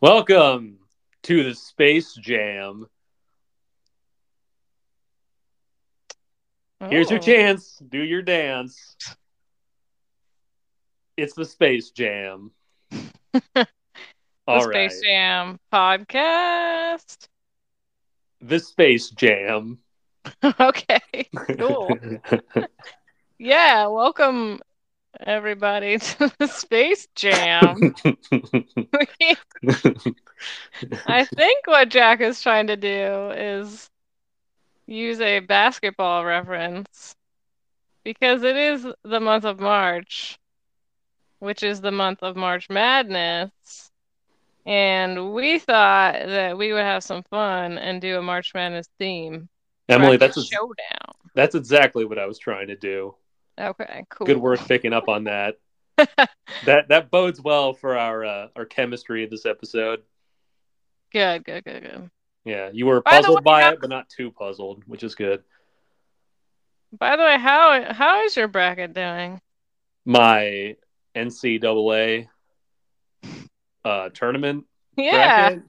Welcome to the Space Jam. Here's your Oh. chance. Do your dance. It's the Space Jam. The All right. Space Jam podcast. The Space Jam. okay, cool. Yeah, welcome everybody to the Space Jam. I think what Jack is trying to do is use a basketball reference because it is the month of March, which is the month of March Madness. And we thought that we would have some fun and do a March Madness theme. Emily, that's showdown. that's exactly what I was trying to do. Okay, cool. Good work picking up on that. that that bodes well for our uh, our chemistry in this episode. Good, good, good, good. Yeah, you were By puzzled way, by how- it, but not too puzzled, which is good. By the way, how how is your bracket doing? My NCAA uh, tournament Yeah, bracket.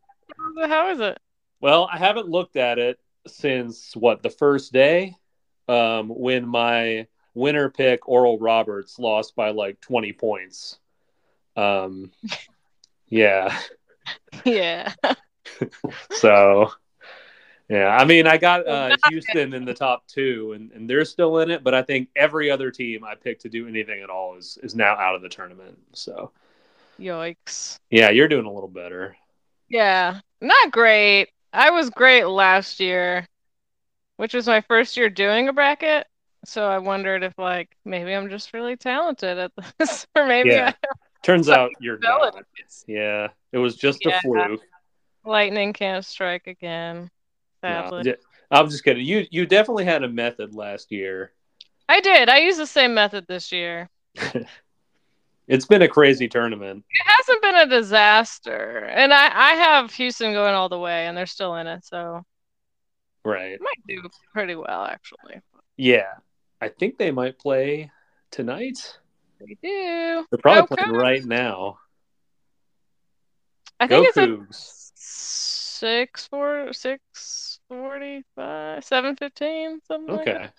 how is it? Well, I haven't looked at it since what the first day, um, when my winner pick Oral Roberts lost by like twenty points. Um, yeah. Yeah. So, yeah, I mean, I got uh, Houston in the top two, and, and they're still in it. But I think every other team I picked to do anything at all is is now out of the tournament. So, Yikes. yeah, you're doing a little better. Yeah, not great. I was great last year, which was my first year doing a bracket. So I wondered if like maybe I'm just really talented at this, or maybe Yeah. I Turns out you're not. Yeah, it was just Yeah. a fluke. lightning can't strike again. No, Sadly. j- I'm just kidding. You you definitely had a method last year. I did. I used the same method this year. It's been a crazy tournament. It hasn't been a disaster, and I I have Houston going all the way, and they're still in it, so Right. it might do pretty well actually. Yeah. I think they might play tonight. They do. They're probably playing right now. I Go think it's six four six forty five seven fifteen something like Okay.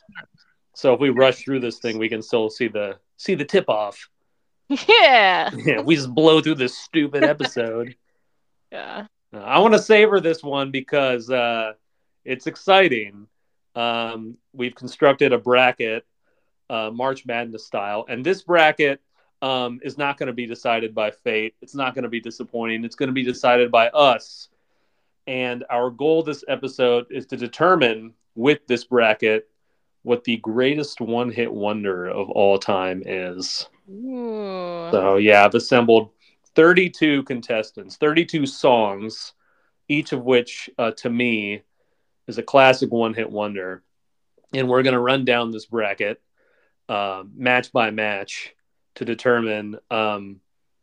So if we rush through this thing, we can still see the see the tip off. Yeah. Yeah, we just blow through this stupid episode. Yeah. Uh, I want to savor this one because uh, it's exciting. Um, we've constructed a bracket, uh, March Madness style, and this bracket um, is not going to be decided by fate. It's not going to be disappointing. It's going to be decided by us. And our goal this episode is to determine with this bracket what the greatest one hit wonder of all time is. Ooh. So yeah, I've assembled 32 contestants, 32 songs, each of which, uh, to me, is a classic one-hit wonder, and we're going to run down this bracket, uh, match by match, to determine um,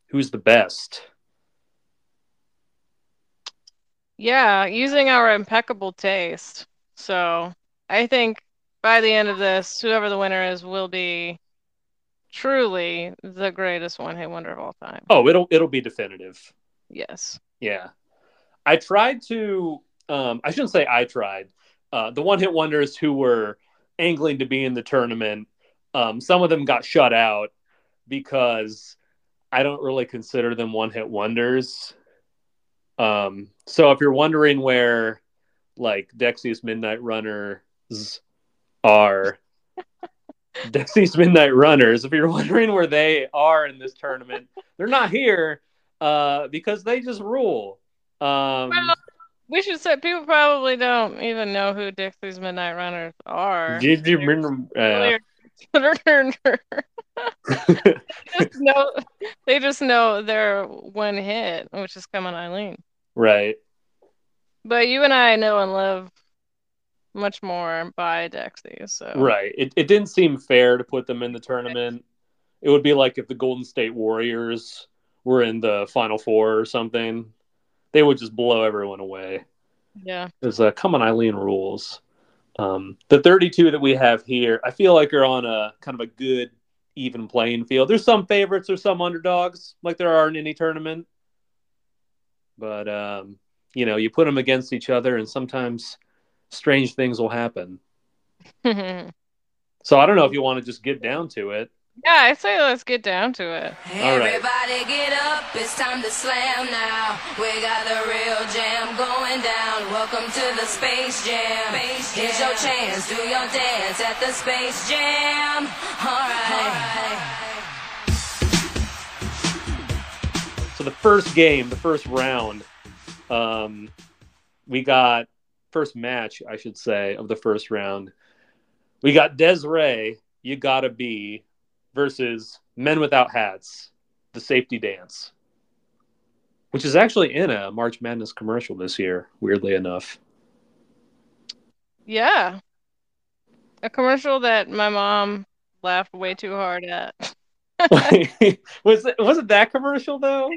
who's the best. Yeah, using our impeccable taste. So I think by the end of this, whoever the winner is will be truly the greatest one hit wonder of all time. Oh, it'll it'll be definitive. Yes. Yeah, I tried to. Um, I shouldn't say I tried. Uh, the one-hit wonders who were angling to be in the tournament, um, some of them got shut out because I don't really consider them one-hit wonders. Um, so if you're wondering where, like Dexy's Midnight Runners are, Dexy's Midnight Runners, if you're wondering where they are in this tournament, they're not here uh, because they just rule. Um, Well, we should say people probably don't even know who Dexy's Midnight Runners are. did you remember? Uh, just know, they just know their one hit, which is Come on Eileen. right. But you and I know and love much more by Dexy, so Right. It, it didn't seem fair to put them in the tournament. It would be like if the Golden State Warriors were in the Final Four or something. They would just blow everyone away. yeah. Because uh, come on, Eileen rules. Um, the 32 that we have here, I feel like are on a kind of a good, even playing field. There's some favorites or some underdogs, like there are in any tournament. but um, you know, you put them against each other, and sometimes strange things will happen. So I don't know if you want to just get down to it. I say let's get down to it. All right. Everybody get up, it's time to slam now. We got the real jam going down. Welcome to the Space Jam. space Here's your chance, do your dance at the Space Jam. Alright. So the first game, the first round, um, we got first match, I should say, of the first round. We got Desiree, you gotta be, versus Men Without Hats, the safety dance, which is actually in a March Madness commercial this year. Weirdly enough, Yeah. A commercial that my mom laughed way too hard at. was it was it that commercial though?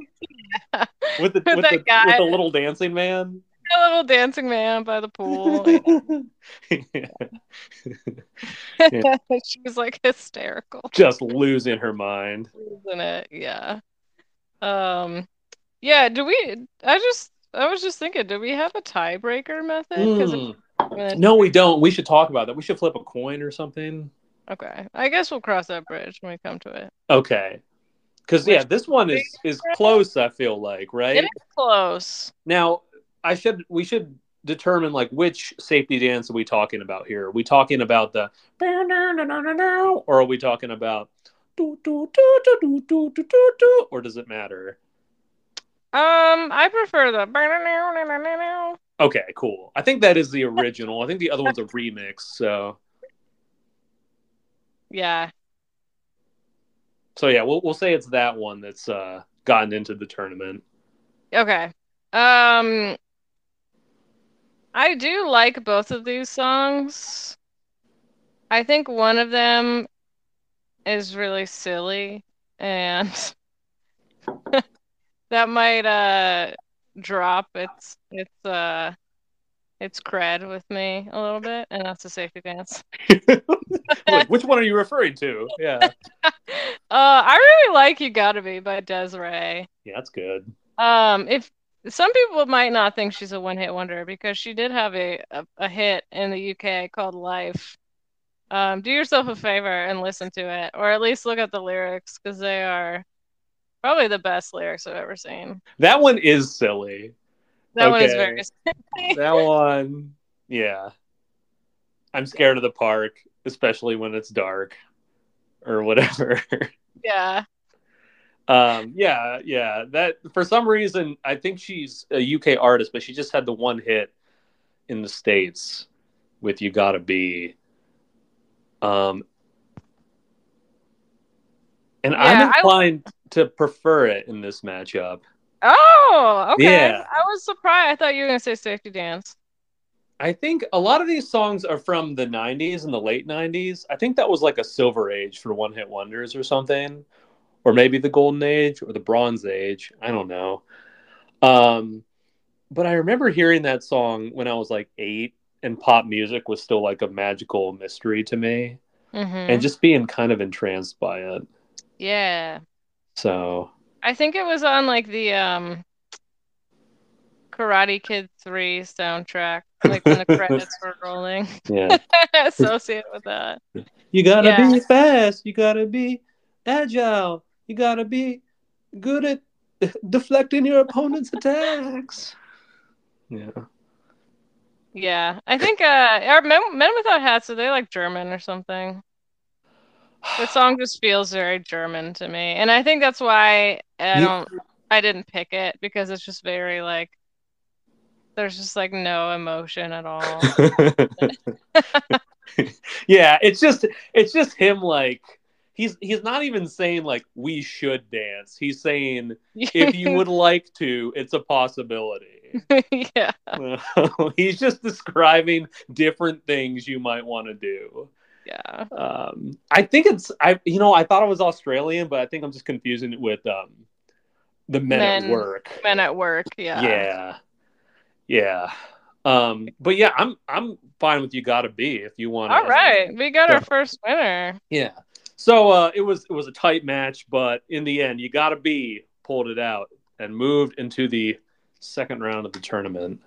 With the With with the, guy. with the little dancing man. A little dancing man by the pool. she was like hysterical, Just losing her mind. isn't it? Yeah. Um, yeah. Do we? I just, I was just thinking, do we have a tiebreaker method? If- No, we don't. We should talk about that. We should flip a coin or something. okay. I guess we'll cross that bridge when we come to it. Okay. Because Which- yeah, this one is is close. I feel like right It is close. now. I should we should determine like which safety dance are we talking about here? Are we talking about the or are we talking about do, do, do, do, do, do, do, do, do, or does it matter? Um, I prefer the. Okay, cool. I think that is the original. I think the other one's a remix. So Yeah. so yeah, we'll we'll say it's that one that's uh gotten into the tournament. Okay. Um, I do like both of these songs. I think one of them is really silly, and that might uh drop its its uh its cred with me a little bit, and that's a safety dance. like, which one are you referring to? Yeah. Uh, I really like "You Gotta Be" by Desiree. Yeah, that's good. Um, if some people might not think she's a one-hit wonder because she did have a, a, a hit in the UK called Life. Um, do yourself a favor and listen to it, or at least look at the lyrics because they are probably the best lyrics I've ever seen. That one is silly. That one is very silly. That one, yeah. I'm scared of the park, especially when it's dark or whatever. yeah. Um, yeah, yeah. That for some reason, I think she's a UK artist, but she just had the one hit in the states with "You Gotta Be." Um, and Yeah, I'm inclined to prefer it in this matchup. Oh, okay. Yeah. I was surprised. I thought you were gonna say Safety Dance. I think a lot of these songs are from the 90s and the late 90s. I think that was like a silver age for one hit wonders or something. Or maybe the golden age or the bronze age. I don't know. Um, but I remember hearing that song when I was like eight, and pop music was still like a magical mystery to me, Mm-hmm. and just being kind of entranced by it. Yeah. So, I think it was on like the um Karate Kid 3 soundtrack, like when the credits were rolling. yeah. Associated with that. You gotta Yeah. be fast. You gotta be agile. You gotta be good at deflecting your opponent's attacks. Yeah. Yeah. I think uh are Men, Men Without Hats, are they like German or something? The song just feels very German to me. And I think that's why I don't I didn't pick it because it's just very like there's just like no emotion at all. yeah, it's just it's just him like he's he's not even saying like we should dance. He's saying if you would like to, it's a possibility. yeah. he's just describing different things you might want to do. Yeah. Um, I think it's I you know I thought it was Australian, but I think I'm just confusing it with um the men, at work. Men at work, yeah. Yeah, yeah. Um, but yeah, I'm I'm fine with you. Got to be if you want. All right, we got our first winner. Yeah. So uh, it was it was a tight match, but in the end, you got to be pulled it out and moved into the second round of the tournament.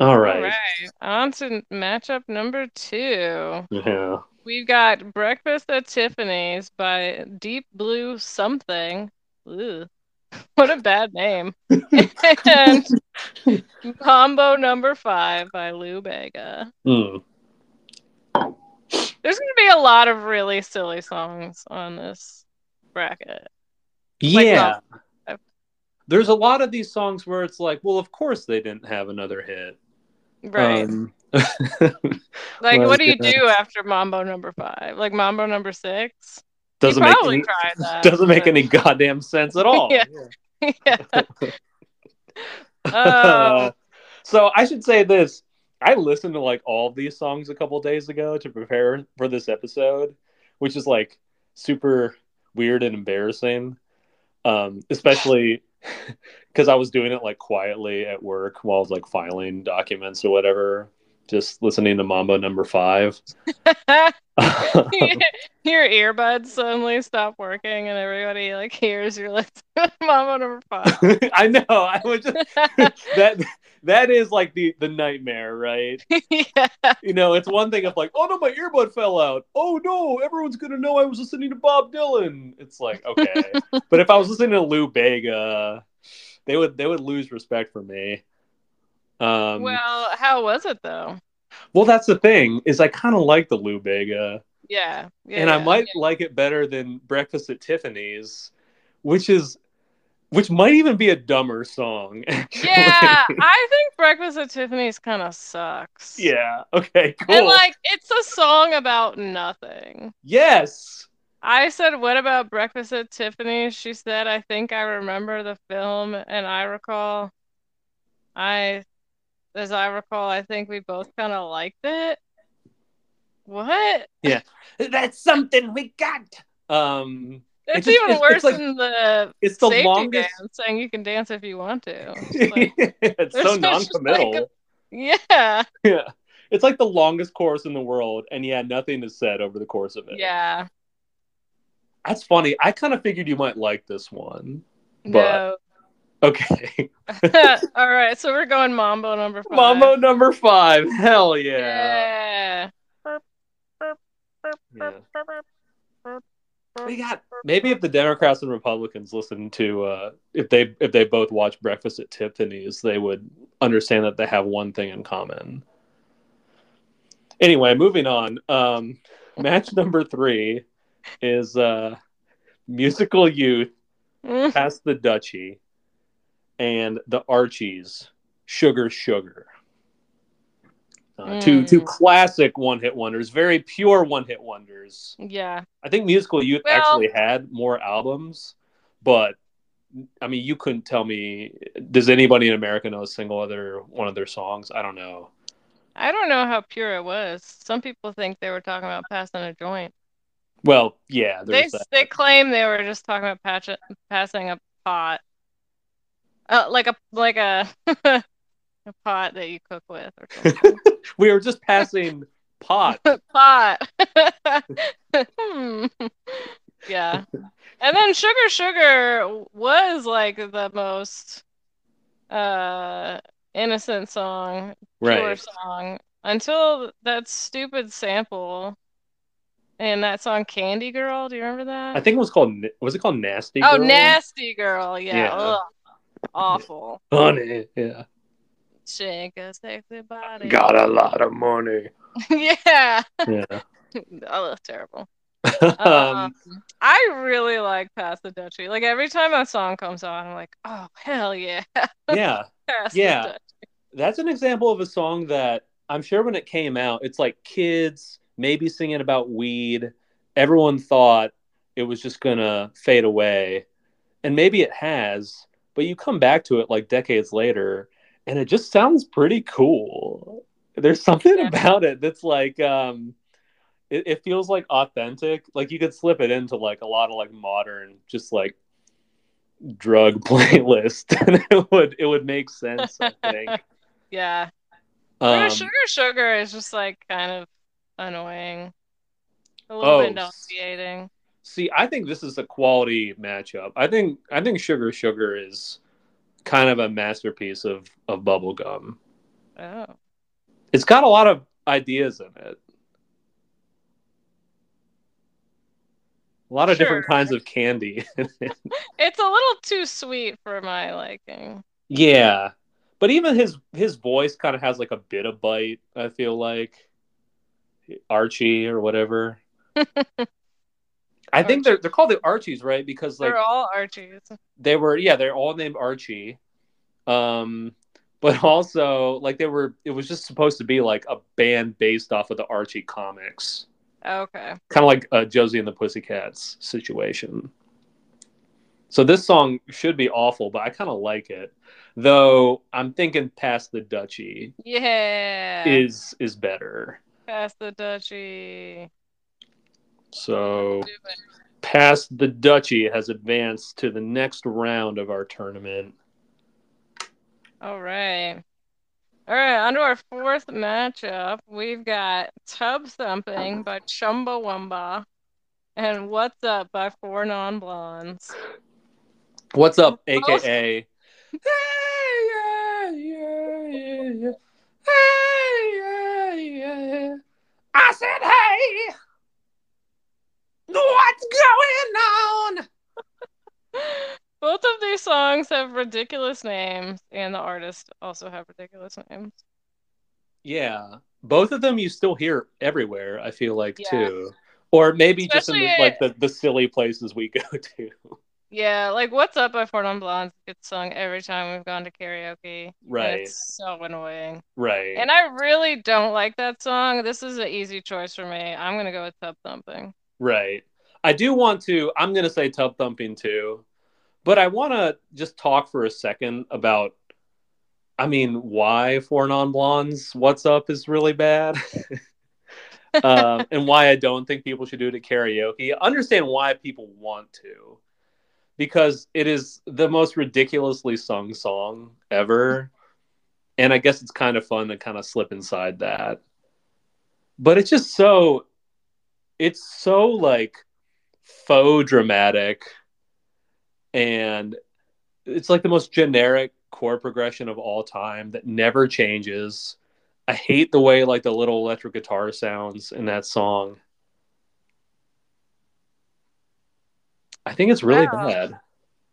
All right. All right. On to matchup number two. Yeah. We've got Breakfast at Tiffany's by Deep Blue Something. Ugh. What a bad name. and Mambo Number Five by Lou Bega. Hmm. There's going to be a lot of really silly songs on this bracket. Like, Yeah. well, There's a lot of these songs where it's like, well, of course they didn't have another hit. Right. Um, like, what do you yeah. do after Mambo Number Five? Like Mambo Number Six? doesn't make probably any, that. doesn't make any goddamn sense at all. Yeah. yeah. Um, so I should say this. I listened to like all of these songs a couple days ago to prepare for this episode, which is like super weird and embarrassing. Um, especially because I was doing it like quietly at work while I was like filing documents or whatever, just listening to Mambo number five. your earbuds suddenly stop working and everybody like hears your list Mambo Number Five. I know. I was just that that is like the the nightmare, right? yeah. You know, it's one thing if like, oh no, my earbud fell out. Oh no, everyone's gonna know I was listening to Bob Dylan. It's like okay, but if I was listening to Lou Bega, they would they would lose respect for me. Um, well, how was it though? Well, that's the thing is I kind of like the Lou Bega, Yeah. yeah and I yeah, might like it better than Breakfast at Tiffany's, which is which might even be a dumber song. actually. Yeah, I think Breakfast at Tiffany's kind of sucks. yeah. Okay. Cool. And like, it's a song about nothing. yes. I said, What about Breakfast at Tiffany's? She said, I think I remember the film, and I recall, I, as I recall, I think we both kind of liked it. What? Yeah, that's something we got. Um, It's just- even it's- worse it's like- than the it's the longest. dance saying you can dance if you want to. It's like, it's so just like non-committal. yeah, yeah, it's like the longest chorus in the world, and yeah, nothing is said over the course of it. yeah. that's funny. I kind of figured you might like this one. No. Okay, All right, so we're going Mambo number five. Mambo number five. Hell yeah. Yeah. Yeah. We got maybe if the Democrats and Republicans listen to uh, if they if they both watch Breakfast at Tiffany's, they would understand that they have one thing in common. Anyway, moving on. Um, match number three is uh, musical youth Mm, Pass the Dutchie and the Archies, Sugar Sugar. Uh, Two Mm. two classic one hit wonders, very pure one hit wonders. Yeah. I think Musical Youth Well- actually had more albums, but I mean, you couldn't tell me. Does anybody in America know a single other one of their songs? I don't know. I don't know how pure it was. Some people think they were talking about passing a joint. Well, yeah, They that. they claim they were just talking about patch, passing a pot, uh, like a like a a pot that you cook with or something. we were just passing pot. pot. Hmm. yeah. And then Sugar Sugar was like the most uh innocent song, pure Right. song until that stupid sample in that song Candy Girl. Do you remember that? I think it was called. Was it called Nasty? Oh, Nasty Girl. Yeah. Yeah. Ugh. Awful. Honey, yeah. Shake a sexy body. Got a lot of money. yeah. Yeah. That was terrible. um, Um, I really like Pass the Dutchie. Like every time a song comes on, I'm like, oh hell yeah, yeah, Pass Yeah. the that's an example of a song that I'm sure when it came out, it's like kids maybe singing about weed. Everyone thought it was just gonna fade away, and maybe it has. But you come back to it like decades later, and it just sounds pretty cool. There's something Yeah. about it that's like, um, it, it feels like authentic. Like you could slip it into like a lot of like modern, just like drug playlist, and it would it would make sense. I think. Yeah, Um, Sugar Sugar is just like kind of annoying, a little Oh, bit nauseating. See, I think this is a quality matchup. I think I think Sugar Sugar is kind of a masterpiece of of bubblegum. Oh. It's got a lot of ideas in it. A lot of different kinds of candy. It's a little too sweet for my liking. yeah. But even his his voice kind of has like a bit of bite, I feel like. Archie or whatever. I think they're they're called the Archies, right? Because like They're all Archies. they were yeah they're all named archie um but also like they were it was just supposed to be like a band based off of the archie comics Okay. kind of like a josie and the pussycats situation so this song should be awful but i kind of like it though i'm thinking Pass the Dutchie Yeah. is is better Pass the Dutchie. So Pass the Dutchie has advanced to the next round of our tournament All right. All right, on to our fourth matchup. We've got Tub Thumping by Chumbawamba and What's Up by Four Non Blondes. What's up, aka? Hey, yeah, yeah, yeah, yeah. Hey, yeah, yeah. I said, hey, what's going on? Both of these songs have ridiculous names, and the artists also have ridiculous names. Yeah, both of them you still hear everywhere. I feel like Yeah. too, or maybe just in the, like the, the silly places we go to. Yeah, like What's Up by Four Non Blondes gets sung every time we've gone to karaoke. Right, It's so annoying. right. And I really don't like that song. This is an easy choice for me. I'm gonna go with Tub Thumping. Right. I do want to, I'm going to say tub thumping too, but I want to just talk for a second about, I mean, why Four Non Blondes What's Up is really bad. um, and why I don't think people should do it at karaoke. Understand why people want to. Because it is the most ridiculously sung song ever. And I guess it's kind of fun to kind of slip inside that. But it's just so it's so like faux dramatic and it's like the most generic chord progression of all time that never changes. I hate the way like the little electric guitar sounds in that song. I think it's really Wow. bad.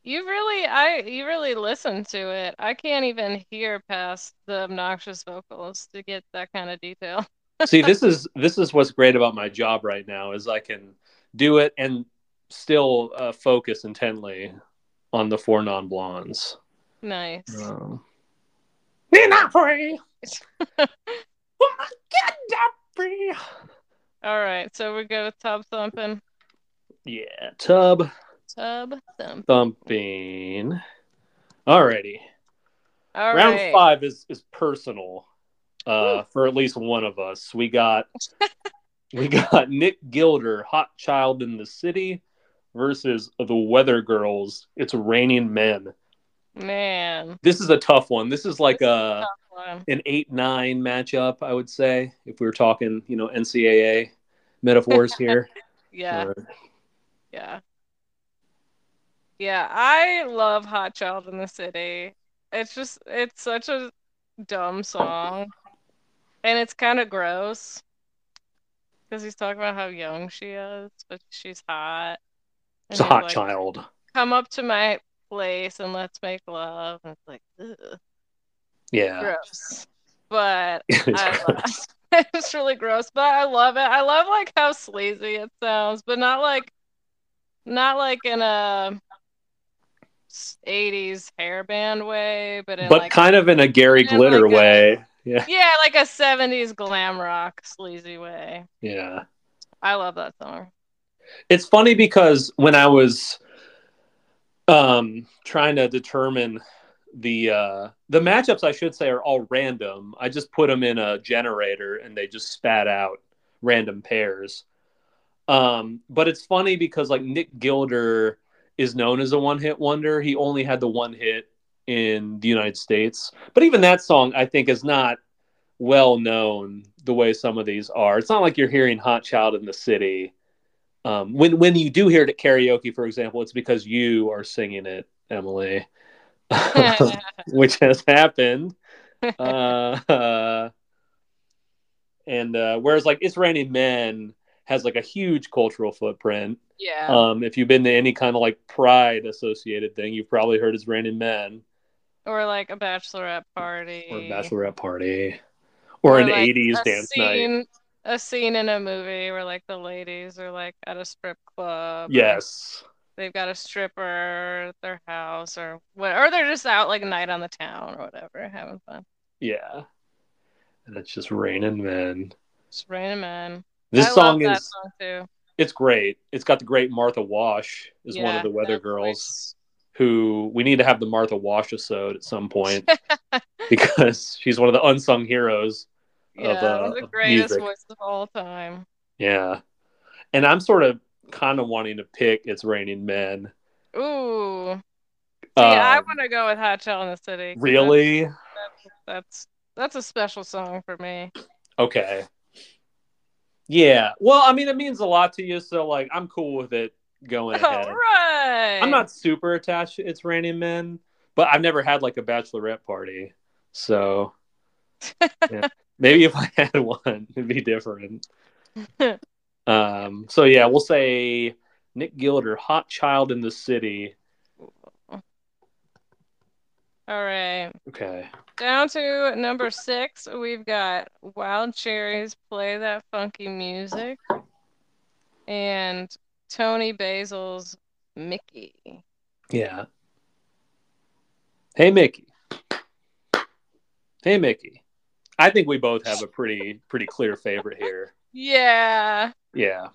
You really, I, you really listen to it. I can't even hear past the obnoxious vocals to get that kind of detail. See, this is this is what's great about my job right now is I can do it and still uh, focus intently on the four non blondes. Nice. Um, You're not free. Get up free. All right, so we go with Tub Thumping. Yeah, tub Tub Thump. thumping. Alrighty. All Round right. five is is personal. Uh, for at least one of us. We got we got Nick Gilder, Hot Child in the City, versus the Weather Girls. It's Raining Men. Man. This is a tough one. This is like This is a an eight nine matchup, I would say, if we were talking, you know, NCAA metaphors here. Yeah, Or- yeah. Yeah, I love Hot Child in the City. It's just, it's such a dumb song. And it's kind of gross. Because he's talking about how young she is, but she's hot. it's a hot like, child. Come up to my place and let's make love. And it's like, ugh, Yeah. gross. But It's I gross. it's really gross, but I love it. I love like how sleazy it sounds, but not like not like in a. 80s hairband way, but in but like kind of in a Gary Glitter like a- way. Yeah. yeah, like a 70s glam rock sleazy way. Yeah. I love that song. It's funny because when I was um trying to determine the uh the matchups I should say are all random. I just put them in a generator and they just spat out random pairs. Um but it's funny because like Nick Gilder is known as a one-hit wonder. He only had the one hit in the United States. But even that song I think is not well known the way some of these are. It's not like you're hearing Hot Child in the City. Um, when when you do hear it at karaoke, for example, it's because you are singing it, Emily. which has happened. Uh, uh, and uh, whereas like It's Raining Men has like a huge cultural footprint. yeah. Um, if you've been to any kind of like pride associated thing, you've probably heard It's Raining Men or like a bachelorette party. or a bachelorette party or, an like, 80s a dance night. A scene in a movie where like the ladies are like at a strip club. Yes. They've got a stripper at their house or what or they're just out like a night on the town or whatever, having fun. Yeah. And it's just raining men. It's raining men. This I song is that song too. it's great. It's got the great Martha Wash is one of the weather girls who we need to have the Martha Wash episode at some point because she's one of the unsung heroes. Yeah, of, uh, the greatest music. voices of all time. Yeah. And I'm sort of kind of wanting to pick It's Raining Men. Ooh. See, I Um, want to go with Hot Child in the City." really? That's, that's that's a special song for me. Okay. Yeah. Well, I mean, it means a lot to you, so like, I'm cool with it going All ahead. right. I'm not super attached to It's Raining Men, but I've never had like a bachelorette party, so yeah. maybe if I had one, it'd be different. um. So yeah, we'll say Nick Gilder, "Hot Child in the City." All right. Okay. Down to number six, we've got Wild Cherry's Play That Funky Music and Toni Basil's Mickey. Yeah. Hey Mickey. Hey Mickey. I think we both have a pretty pretty clear favorite here. Yeah. Yeah.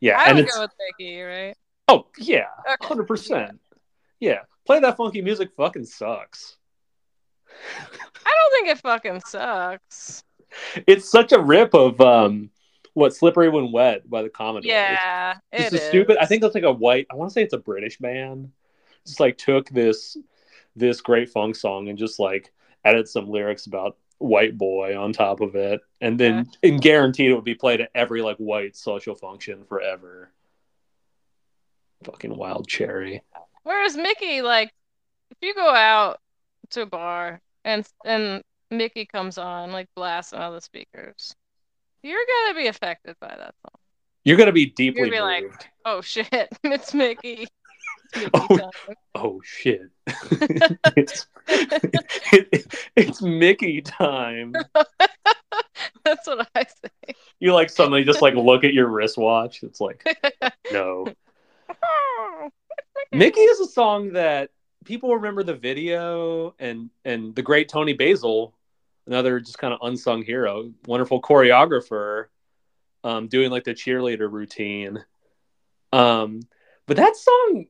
Yeah, I and would it's go with Mickey, right? oh yeah, Okay. hundred percent. Yeah, play that funky music. Fucking sucks. I don't think it fucking sucks. It's such a rip of um, what "Slippery When Wet" by the Commodores. Yeah, it's it stupid. I think that's like a white. I want to say it's a British band. Just like took this this great funk song and just like added some lyrics about white boy on top of it, and then and guaranteed it would be played at every like white social function forever. Fucking wild cherry. Whereas Mickey, like, if you go out to a bar and and Mickey comes on, like blasting all the speakers, you're gonna be affected by that song. You're gonna be deeply You're gonna be like- Oh shit, it's Mickey. It's Mickey Oh. oh shit it's, it's mickey time That's what I say. you like suddenly just like look at your wristwatch it's like no mickey is a song that people remember the video and and the great toni basil another just kind of unsung hero wonderful choreographer um doing like the cheerleader routine um but that song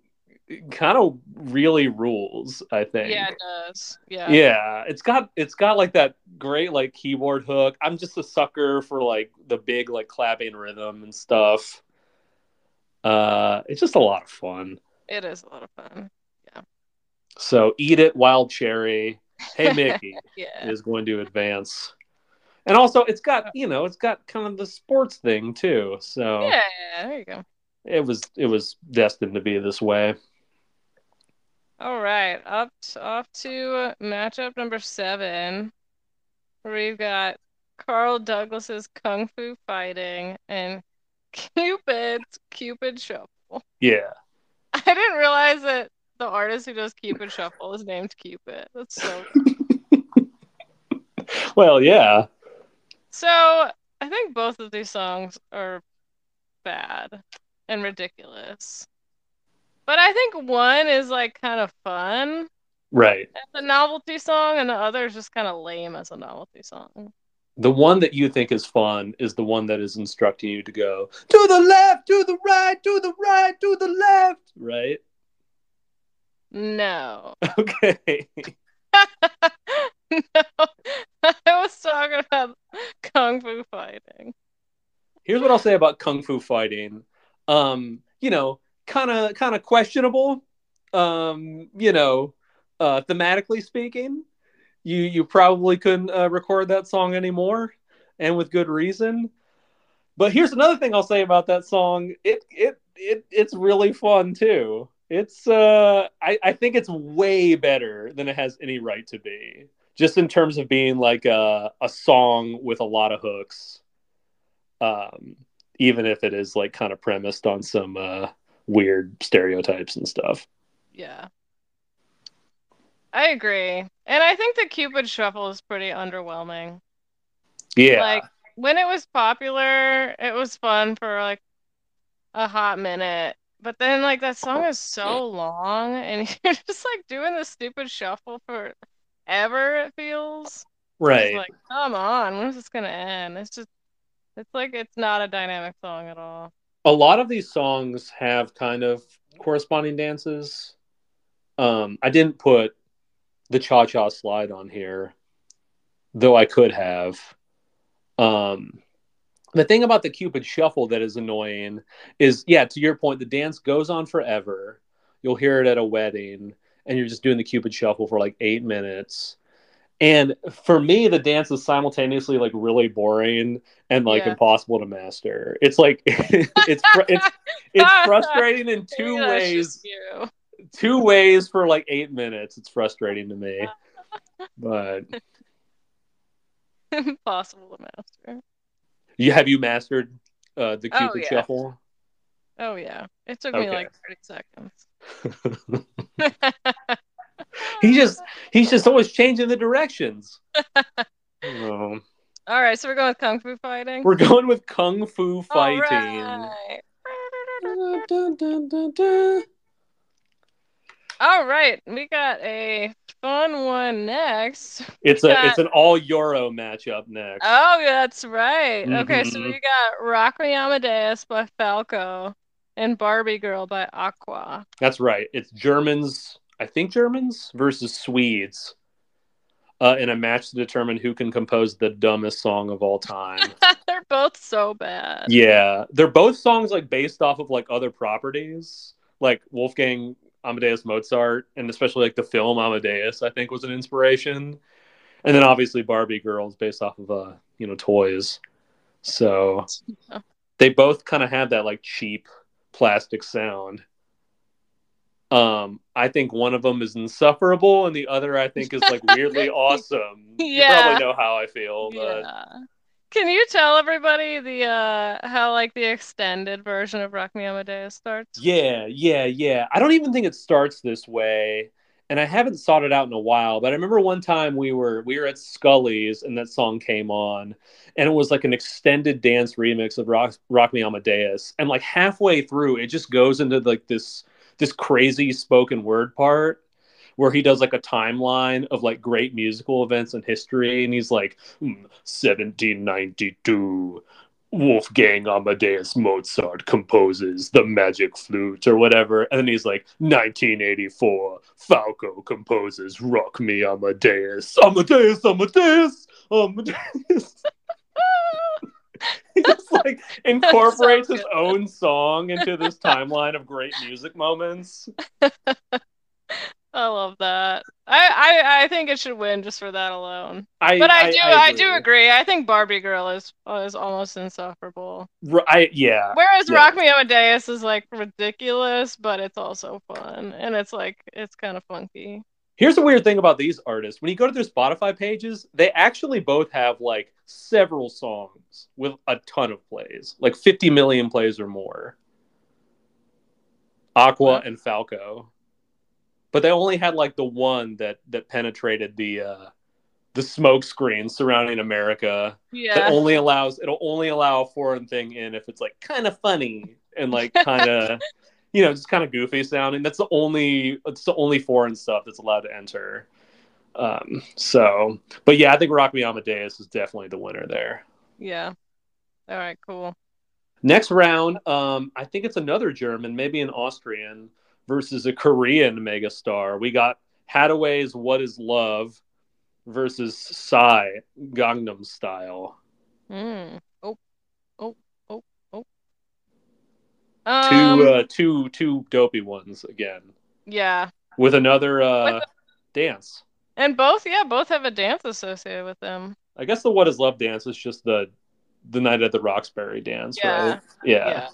kind of really rules i think Yeah, it does. Yeah. yeah it's got it's got like that great like keyboard hook i'm just a sucker for like the big like clapping rhythm and stuff uh it's just a lot of fun It is a lot of fun. Yeah. So eat it wild cherry hey mickey Yeah. is going to advance and also it's got you know it's got kind of the sports thing too so Yeah, there you go. it was it was destined to be this way All right, up t- off to matchup number seven. We've got Carl Douglas's Kung Fu Fighting and Cupid's Cupid Shuffle. yeah I didn't realize that the artist who does Keep Cupid Shuffle is named Cupid. That's so. well yeah So I think both of these songs are bad and ridiculous. But I think one is like kind of fun right It's a novelty song, and the other is just kind of lame as a novelty song. the one that you think is fun is the one that is instructing you to go to the left, to the right, to the right, to the left. Right? No. Okay. no. I was talking about Kung Fu Fighting. Here's what I'll say about kung fu fighting. Um, you know, kind of kind of questionable. Um, you know, uh thematically speaking, you you probably couldn't uh, record that song anymore and with good reason. But here's another thing I'll say about that song. It it it it's really fun too. It's uh I, I think it's way better than it has any right to be. Just in terms of being like a a song with a lot of hooks. Um even if it is like kind of premised on some uh weird stereotypes and stuff. Yeah. I agree. And I think the Cupid Shuffle is pretty underwhelming. Yeah. Like when it was popular, it was fun for like a hot minute. But then like that song is so long and you're just like doing the stupid shuffle for ever it feels. Right. like, come on, when is this gonna end? It's just it's like it's not a dynamic song at all. a lot of these songs have kind of corresponding dances. Um, I didn't put the cha cha slide on here, though I could have. Um, the thing about the Cupid shuffle that is annoying is, yeah, to your point, the dance goes on forever. You'll hear it at a wedding, and you're just doing the Cupid shuffle for like eight minutes. And for me, the dance is simultaneously like really boring and like Yeah. impossible to master. It's like it's fr- it's it's frustrating in two that's ways. Two ways for like eight minutes. It's frustrating to me. But Impossible to master. You have you mastered uh, the Oh, Cupid yeah. shuffle? Oh yeah. It took me like 30 seconds. he just he's just always changing the directions. Oh. All right, so we're going with kung fu fighting. We're going with kung fu fighting. right. Dun, dun. All right, we got a fun one next. It's We a got- it's an all Euro matchup next. Oh, that's right. Okay, so Mhm. we got Rock Me Amadeus by Falco and Barbie Girl by Aqua. That's right. It's Germans, I think Germans versus Swedes, uh, in a match to determine who can compose the dumbest song of all time. They're both so bad. yeah, they're both songs like based off of like other properties, like Wolfgang Amadeus Mozart, and especially like the film Amadeus. I think was an inspiration, and then obviously Barbie Girls based off of uh you know toys. So they both kind of have that like cheap plastic sound. Um, I think one of them is insufferable, and the other I think is like weirdly awesome. You Yeah. probably know how I feel, but Yeah. Can you tell everybody the uh how like the extended version of Rock Me Amadeus starts? yeah, yeah, yeah. I don't even think it starts this way, and I haven't sought it out in a while. But I remember one time we were we were at Scully's, and that song came on, and it was like an extended dance remix of Rock, Rock Me Amadeus, and like halfway through, it just goes into like this this crazy spoken word part where he does like a timeline of like great musical events in history and he's like "Hmm, 1792 Wolfgang Amadeus Mozart composes the magic flute or whatever and then he's like 1984 Falco composes Rock Me Amadeus Amadeus Amadeus Amadeus. He just like incorporates his own song into this timeline of great music moments I love that. I, I I think it should win just for that alone. I, But I, do I, do agree. I think Barbie Girl is is almost insufferable. R- I yeah. Whereas yeah. Rock Me Amadeus is like ridiculous, but it's also fun and it's like it's kind of funky. Here's the weird thing about these artists. When you go to their Spotify pages, they actually both have like several songs with a ton of plays, like 50 million plays or more. Aqua and Falco. But they only had like the one that that penetrated the uh the smoke screen surrounding America that Yeah. only allows it'll only allow a foreign thing in if it's like kind of funny and like kind of you know just kind of goofy sounding that's the only it's the only foreign stuff that's allowed to enter um so but yeah i think rock me amadeus is definitely the winner there Yeah. All right, cool. next round um i think it's another german maybe an austrian versus a korean megastar we got Haddaway's what is love versus psy gangnam style Mm. Oh, oh, oh, oh. two Um, uh two two dopey ones again yeah. with another uh With dance And both, yeah, both have a dance associated with them. i guess the what is love dance is just the the night at the roxbury dance Yeah. right yeah,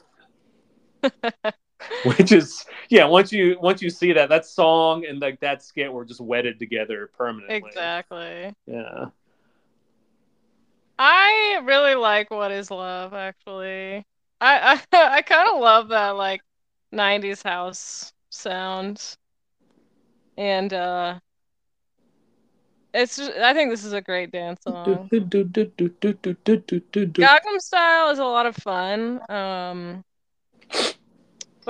Yeah. which is yeah. Once you once you see that that song and like that skit were just wedded together permanently. Exactly. Yeah. I really like What Is Love, actually. I I, I kind of love that like 90s house sound. And uh it's just, I think this is a great dance song. Gangnam Style is a lot of fun. Um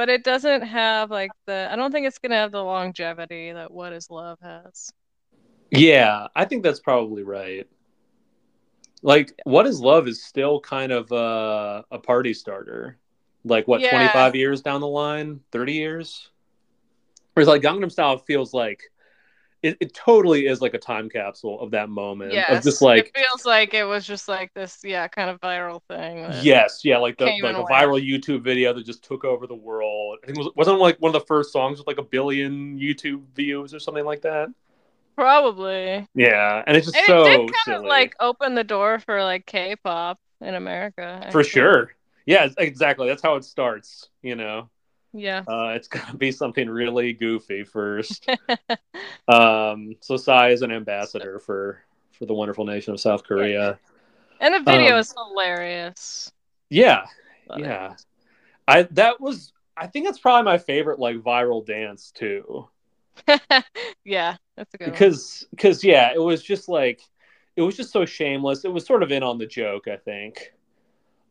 but it doesn't have like the I don't think it's going to have the longevity that What Is Love has. Yeah, I think that's probably right. Like, what is love is still kind of uh, a party starter. Like, what, Yeah. 25 years down the line? 30 years? Whereas, like, Gangnam Style feels like it, it totally is like a time capsule of that moment. Yes. Of just like, it feels like it was just like this yeah, kind of viral thing. yes, yeah, like the like a went. viral YouTube video that just took over the world. I think it was, wasn't it, like one of the first songs with like a billion YouTube views or something like that. Probably. Yeah, and it's just And so it did kind silly. of like open the door for like K-pop in America. for sure. Yeah, exactly. That's how it starts. You know. Yeah. Uh, it's gonna be something really goofy first. um, so Psy is an ambassador for for the wonderful nation of South Korea. And the video Um, is hilarious. Yeah, But- yeah. I that was I think that's probably my favorite like viral dance too. yeah, that's a good one. Because because yeah, it was just like it was just so shameless. It was sort of in on the joke, I think.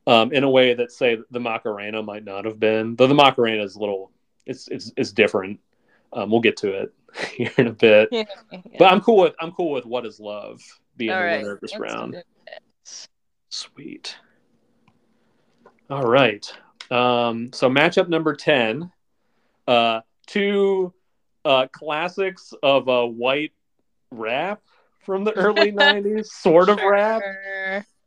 Um, in a way that say the Macarena might not have been. Though the Macarena is a little it's it's it's different. Um, we'll get to it here in a bit. Yeah. But I'm cool with I'm cool with what is love being All the right, winner of this let's round. Sweet. All right. Um, so matchup number ten, uh, two uh, classics of uh, white rap from the early '90s, sort of rap.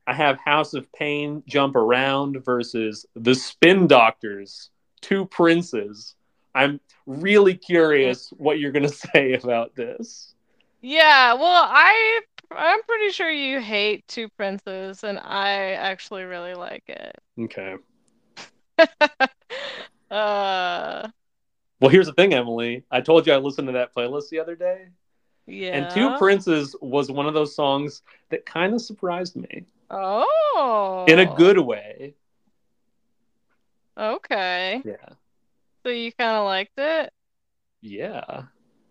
I have House of Pain, Jump Around versus the Spin Doctors, two princes. I'm really curious what you're gonna say about this. Yeah, well, I I'm pretty sure you hate Two Princes, and I actually really like it. Okay. uh, Well, here's the thing, Emily. I told you I listened to that playlist the other day, yeah. and Two Princes was one of those songs that kind of surprised me Oh. in a good way. Okay. Yeah. So you kind of liked it? Yeah.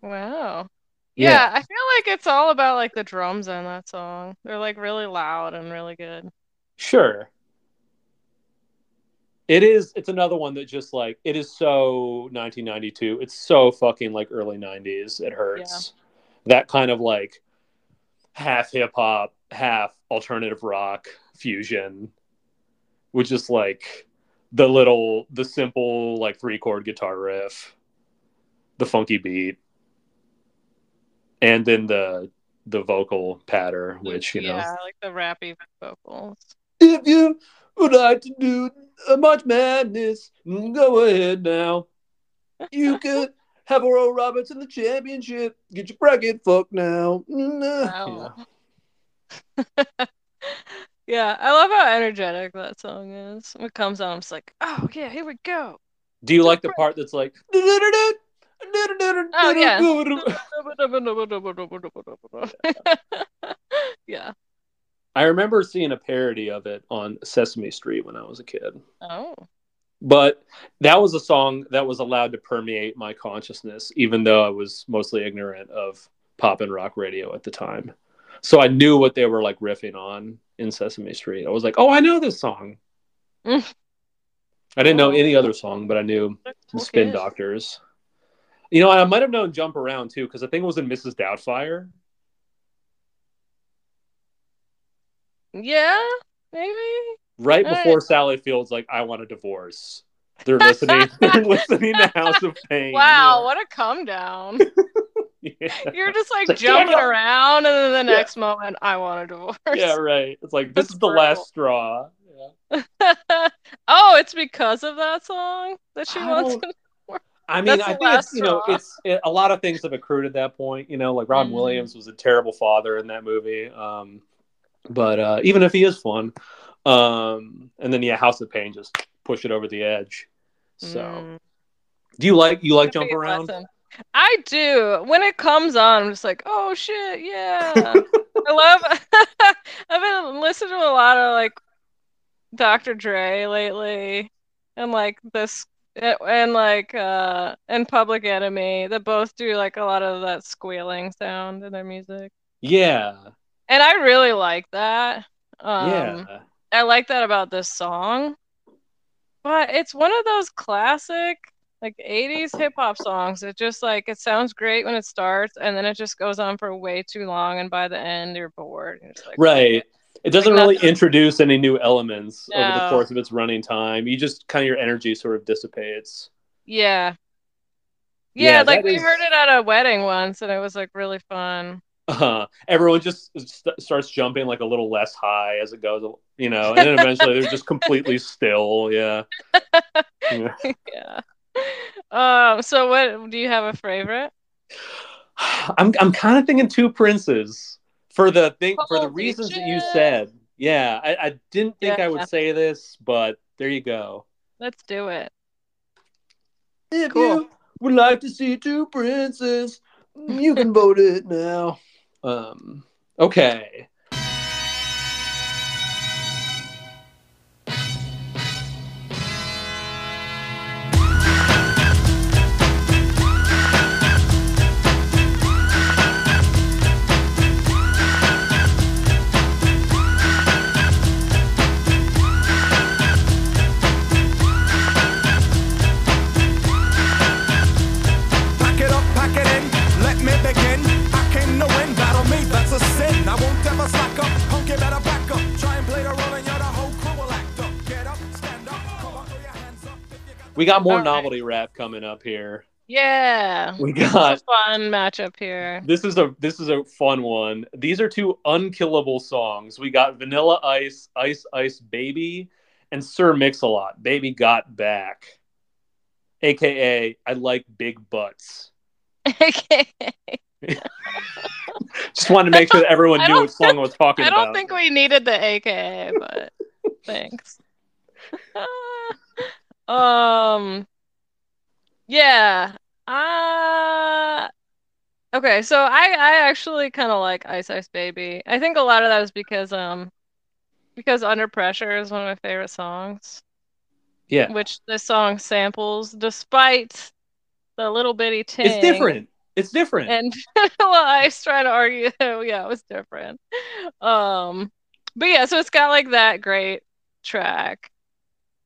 Wow. Yeah. Yeah, I feel like it's all about like the drums in that song. They're like really loud and really good. Sure. It is. It's another one that just like it is so 1992. It's so fucking like early 90s. It hurts. That kind of like half hip hop, half alternative rock fusion, which is like the little, the simple like three chord guitar riff, the funky beat, and then the the vocal patter, which you know Yeah, like the rappy vocals. if you would like to do a March Madness, mm, go ahead now. You could have Oral Roberts in the championship. Get your bracket fucked now. Mm, wow. Yeah, I love how energetic that song is. When it comes on, I'm just like, oh yeah, here we go. Do you like the part that's like? Oh, yeah. yeah. I remember seeing a parody of it on Sesame Street when I was a kid. Oh. But that was a song that was allowed to permeate my consciousness, even though I was mostly ignorant of pop and rock radio at the time. So I knew what they were like riffing on in Sesame Street. I was like, oh, I know this song. Mm. I didn't know any other song, but I knew the Spin. Doctors. You know, I might have known Jump Around too, because I think it was in Mrs. Doubtfire. Yeah, maybe. Right All right. before Sally Field's like, I want a divorce. They're listening. they're listening to House of Pain. Wow, what a come down. Yeah. You're just like like, jumping Daniel! around, and then the Yeah. next moment, I want a divorce. yeah, right. It's like this That's is the brutal. last straw. Yeah. oh, it's because of that song that she I wants. I mean, That's I think it's you know straw. it's it, a lot of things have accrued at that point. You know, like Ron Mhm. Williams was a terrible father in that movie. Um, but uh, even if he is fun, um, and then yeah, House of Pain just push it over the edge. So Mm. Do you like you like jump around? lesson. I do. When it comes on, I'm just like, oh shit, yeah. I love. I've been listening to a lot of like Dr. Dre lately, and like this, and like uh, and Public Enemy. That both do like a lot of that squealing sound in their music, Yeah, and I really like that. Um, yeah, I like that about this song. But it's one of those classic like 80s hip hop songs. It just like it sounds great when it starts and then it just goes on for way too long and by the end you're bored. Like, right. It doesn't Like really nothing- introduce any new elements over the course of its running time. You just kind of your energy sort of dissipates. Yeah. Yeah, Yeah, like we is- heard it at a wedding once and it was like really fun. Uh-huh. everyone just st- starts jumping like a little less high as it goes, you know, and then eventually they're just completely still. Yeah. yeah. Yeah. Um so what do you have a favorite? I'm I'm kind of thinking two princes for the thing for the Oh, reasons that you said. Yeah, I, I didn't think I Yeah. would say this, but there you go. Let's do it. If Cool. you would like to see two princes, you can vote it now. Um. Okay. I won't slack up, punk, you better back up. Try and play the role and you're the whole crew will act up. Get up, stand up, come on, throw your hands up. If you got We got more All right. novelty rap coming up here. Yeah. We It's a got fun matchup here. this is a this is a fun one. These are two unkillable songs. We got Vanilla Ice, Ice Ice Baby, and Sir Mix-a-Lot, Baby Got Back. AKA I like big butts. okay. Just wanted to make sure that everyone knew what song I was talking about. I don't about. think we needed the AKA, but thanks. um yeah. Uh okay, so I I actually kind of like Ice Ice Baby. I think a lot of that is because um because Under Pressure is one of my favorite songs, yeah. which this song samples despite the little bitty ting. It's different. It's different. And well, I was trying to argue, that yeah, it was different. Um, but yeah, so it's got like that great track,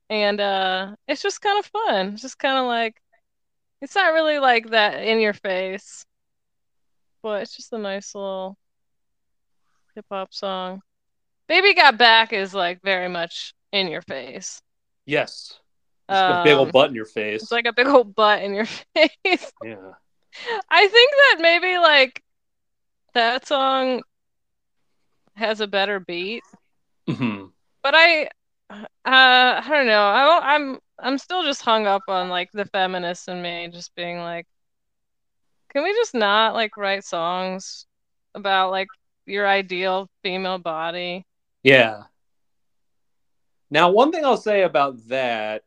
and uh, it's just kind of fun. It's just kind of like, it's not really like that in your face, but it's just a nice little hip hop song. Baby Got Back is like very much in your face. yes. Just a big old Um, butt in your face. It's like a big old butt in your face. yeah. I think that maybe like that song has a better beat, hmm but I uh I don't know. I I'm I'm still just hung up on like the feminist in me just being like can we just not like write songs about like your ideal female body? Yeah. Now, one thing I'll say about that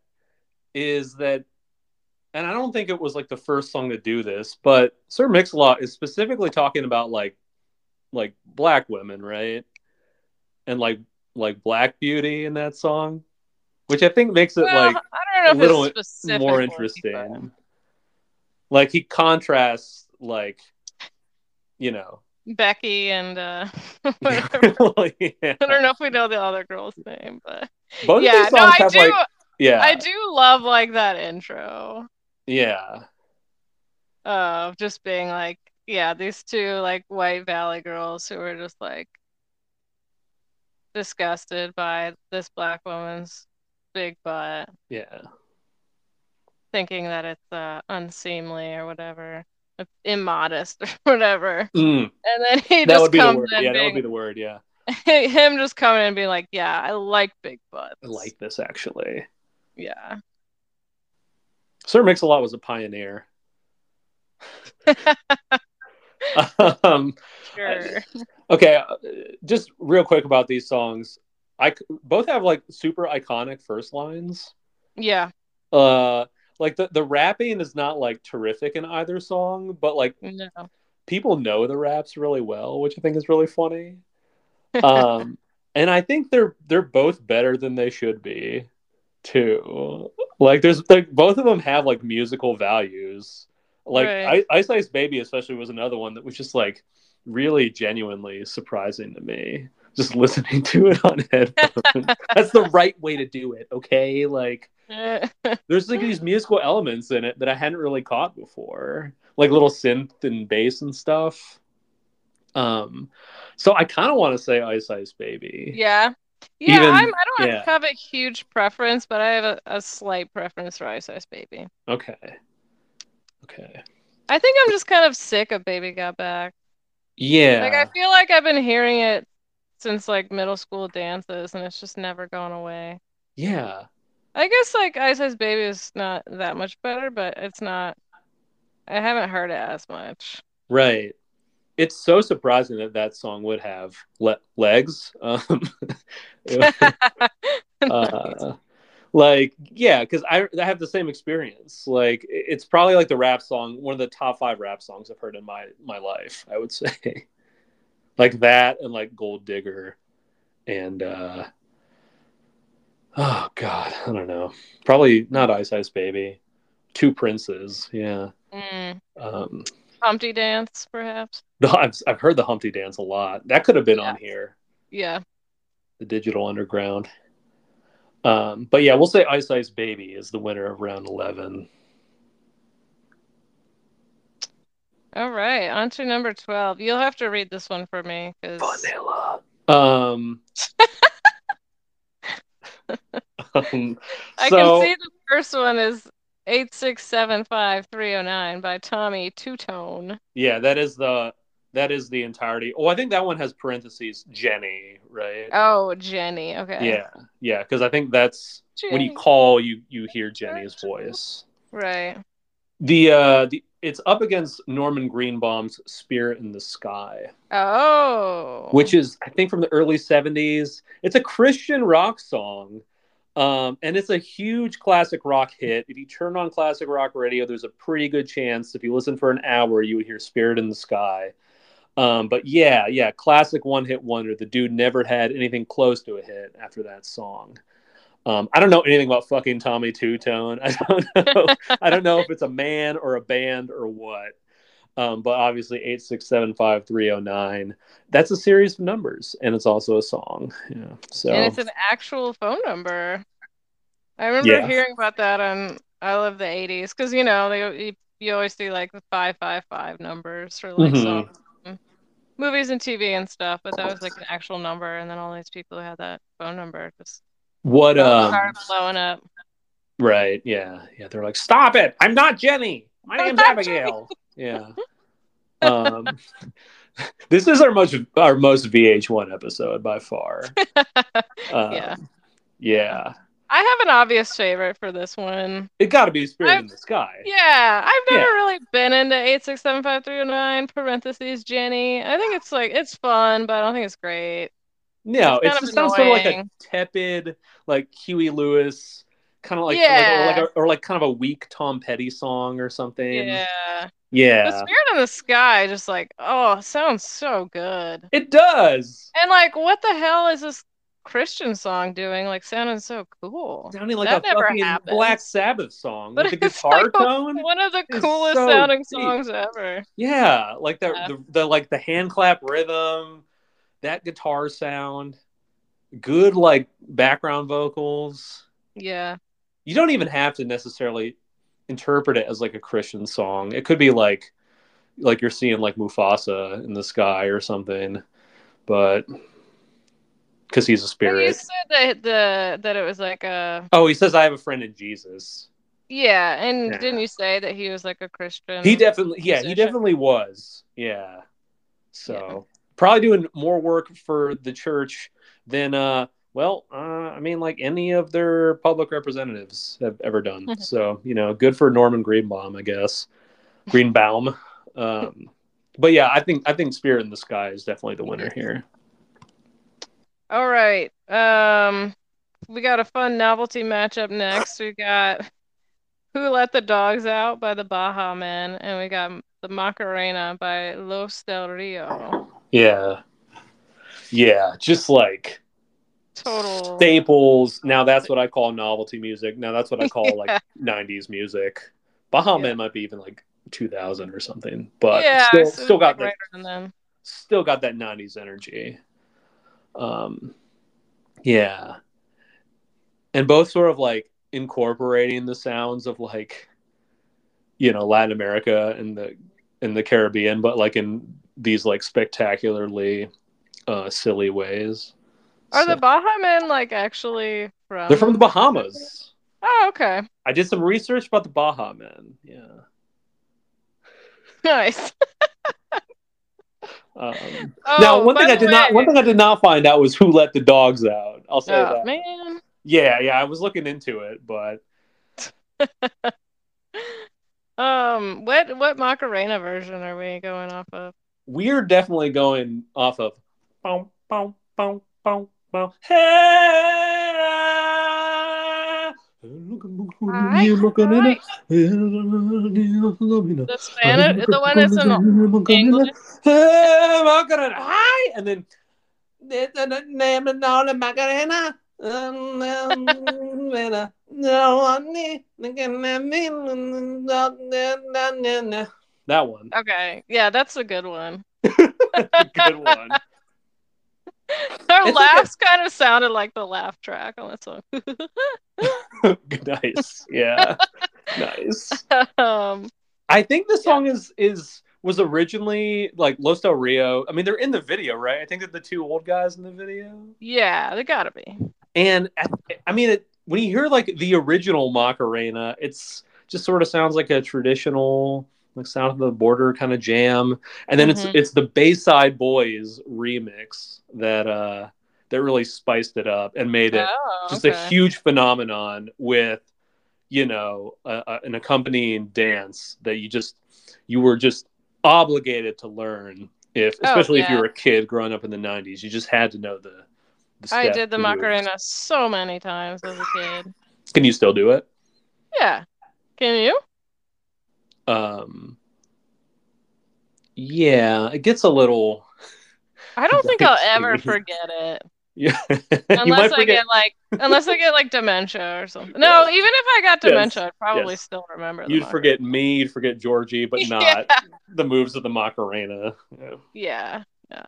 is that, and I don't think it was like the first song to do this, but Sir Mix-a-Lot is specifically talking about like, like black women, right? And like, like black beauty in that song, which I think makes it Well, like I don't know a little more but- interesting. Like he contrasts like, you know, Becky and uh whatever. yeah. I don't know if we know the other girl's name, but Both yeah, no, I do like, yeah, I do love like that intro. Yeah. of just being like, yeah, these two like white valley girls who were just like disgusted by this black woman's big butt, Yeah. thinking that it's uh, unseemly or whatever, immodest or whatever. Mm, And then he that just would be the comes in Yeah, that would be the word. Yeah. him just coming in and being like, yeah, I like big butts. I like this actually. Yeah. Sir Mix-a-Lot was a pioneer. um, Sure. okay, uh, just real quick about these songs. I both have like super iconic first lines. Yeah. Uh, like the the rapping is not like terrific in either song, but like No. people know the raps really well, which I think is really funny. Um, and I think they're they're both better than they should be, too. Like there's like both of them have like musical values. Like Right. I, Ice Ice Baby especially was another one that was just like really genuinely surprising to me. Just listening to it on headphones. That's the right way to do it, okay? Like there's like these musical elements in it that I hadn't really caught before, like little synth and bass and stuff. Um, so I kind of want to say Ice Ice Baby. yeah. Yeah, Even- I'm, I don't yeah. have a huge preference, but I have a, a slight preference for Ice Ice Baby. Okay. Okay. I think I'm just kind of sick of Baby Got Back. Yeah. Like I feel like I've been hearing it since like middle school dances, and it's just never gone away. yeah. I guess like Ice Ice Baby is not that much better, but it's not. I haven't heard it as much. Right. It's so surprising that that song would have le- legs. Um, uh, like yeah because I, I have the same experience. Like it's probably like the rap song one of the top five rap songs i've heard in my my life i would say. Like that and like gold digger and uh oh god i don't know. Probably not ice ice baby. Two princes yeah. Mm. um Humpty Dance, perhaps. no, I've, I've heard the humpty dance a lot that could have been Yeah. on here Yeah. the digital underground. Um, but yeah, we'll say Ice Ice Baby is the winner of round 11. All right, on to number 12. You'll have to read this one for me because Vanilla. Um, um, I so, can see the first one is 8675309 by Tommy Tutone. yeah, that is the that is the entirety. Oh, I think that one has parentheses Jenny, right? Oh, Jenny. Okay. Yeah, yeah, because I think that's when you call, you you hear Jenny's voice. Right. The uh, the it's up against Norman Greenbaum's Spirit in the Sky. Oh. which is I think from the early 70s. It's a Christian rock song. Um, and it's a huge classic rock hit. If you turn on classic rock radio, there's a pretty good chance if you listen for an hour, you would hear Spirit in the Sky. Um, but yeah, yeah, classic one hit wonder. The dude never had anything close to a hit after that song. Um, I don't know anything about fucking Tommy Tutone. I don't know. I don't know if it's a man or a band or what. Um, but obviously, eight six seven five three zero nine. That's a series of numbers, and it's also a song. Yeah. So And it's an actual phone number. I remember Yeah. hearing about that on I Love the 80s because you know they you, you always see like the 555 numbers for like Mhm. and movies and TV and stuff, but that was like an actual number, and then all these people who had that phone number just what? Um, blowing up. right. Yeah. Yeah. They're like, stop it! I'm not Jenny. My name's Abigail. Yeah. Um, this is our most our most VH1 episode by far. Um, Yeah. Yeah. I have an obvious favorite for this one. It got to be Spirit I've- in the Sky. Yeah, I've never Yeah. really been into 8675309 parentheses Jenny. I think it's like it's fun, but I don't think it's great. No, It's it just sounds sort of like a tepid, like Huey Lewis, kind of like, Yeah. like, or, like a, or like kind of a weak Tom Petty song or something. Yeah. But The Spirit in the Sky just like, oh, sounds so good. it does. And like, what the hell is this Christian song doing? Like, sounding so cool. Sounding like That a fucking happens. Black Sabbath song But with a it's guitar like tone. One of the It's coolest so sounding deep. songs ever. Yeah, like the, Yeah. the the like the hand clap rhythm, that guitar sound, good like background vocals. Yeah. you don't even have to necessarily interpret it as like a Christian song. It could be like like you're seeing like Mufasa in the sky or something, but because he's a But you spirit. said that the that it was like a Oh, he says I have a friend in Jesus. yeah, and Yeah. didn't you say that he was like a Christian? He definitely, yeah, he definitely was. Yeah. So probably doing more work for the church than, uh, well, uh, I mean, like any of their public representatives have ever done. Mhm. so you know, good for Norman Greenbaum, I guess. Greenbaum. Um, but yeah, I think I think Spirit in the Sky is definitely the winner here. All right. Um, we got a fun novelty matchup next. We got Who Let the Dogs Out by the Baha Men, and we got the Macarena by Los del Rio. Yeah. Yeah, just like Total. staples. Now that's what I call novelty music. Now that's what I call like 90s music. Baha Yeah. Might be even like 2000 or something, but yeah, still, still got like that, still got that 90s energy. Um, yeah, and both sort of like incorporating the sounds of like, you know, Latin America and the in the Caribbean, but like in these like spectacularly uh, silly ways. Are So- the Baha Men like actually from? they're from the Bahamas. Oh, okay. I did some research about the Baha Men. Yeah. Nice. Um, Oh, now, one thing I did not one thing I did not find out was who let the dogs out. I'll say Oh that. man. Yeah, yeah, I was looking into it, but Um, what what Macarena version are we going off of? we're definitely going off of boom, boom, boom, boom, boom. Hey, I Macarena. The Spanish, the one that's in English. Hi, and then name um, um, and all the Macarena. That one. Okay, yeah, that's a good one. A Good one. Our It's like laughs kind of sounded like the laugh track on that song. nice. Yeah. nice. um, I think the song is is was originally like Los Del Rio. I mean, they're in the video, right? I think they're the two old guys in the video. yeah, they gotta be. And I, I mean, it, when you hear like the original Macarena, it's just sort of sounds like a traditional like South of the Border kind of jam. And then Mhm. it's it's the Bayside Boys remix that uh that really spiced it up and made it Oh, just a huge phenomenon with you know a, a- an accompanying dance that you just you were just obligated to learn if Oh, especially if you yeah. were a kid growing up in the 90s you just had to know the, the I did the. Macarena so many times as a kid. can you still do it Yeah. Can you? Um yeah it gets a little I don't think I'll ever forget it. yeah Unless I forget get like unless I get like dementia or something. No, even if I got Yes, dementia, I'd probably yes. still remember the you'd Macarena. forget me you'd forget georgie but not Yeah. the moves of the macarena Yeah. Yeah.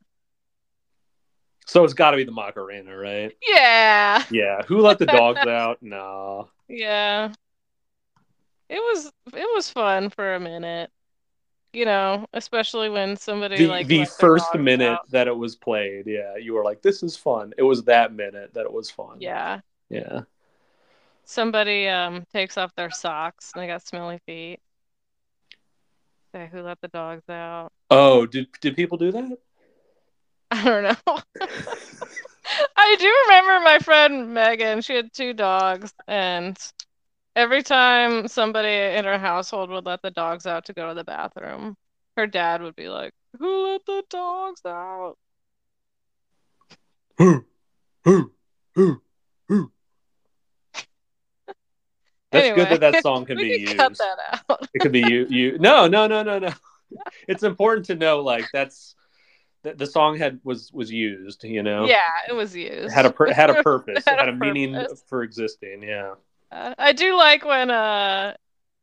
so it's got to be the macarena right Yeah. Yeah, who let the dogs out? No. Yeah. It was it was fun for a minute. You know, especially when somebody The like the first minute out. that it was played, yeah, you were like, "This is fun." It was that minute that it was fun. Yeah. yeah. Somebody um takes off their socks and they got smelly feet. Say who let the dogs out? Oh, did did people do that? I don't know. I do remember my friend Megan. She had two dogs, and every time somebody in her household would let the dogs out to go to the bathroom, her dad would be like, "Who let the dogs out?" Who, who, who, who? That's good that that song can we be can used. cut that out. It could be you. You no, no, no, no, no. It's important to know, like that's the, the song had was was used. You know, Yeah, it was used. had a had a purpose. Had it had a a meaning for existing. Yeah. Uh, I do like when uh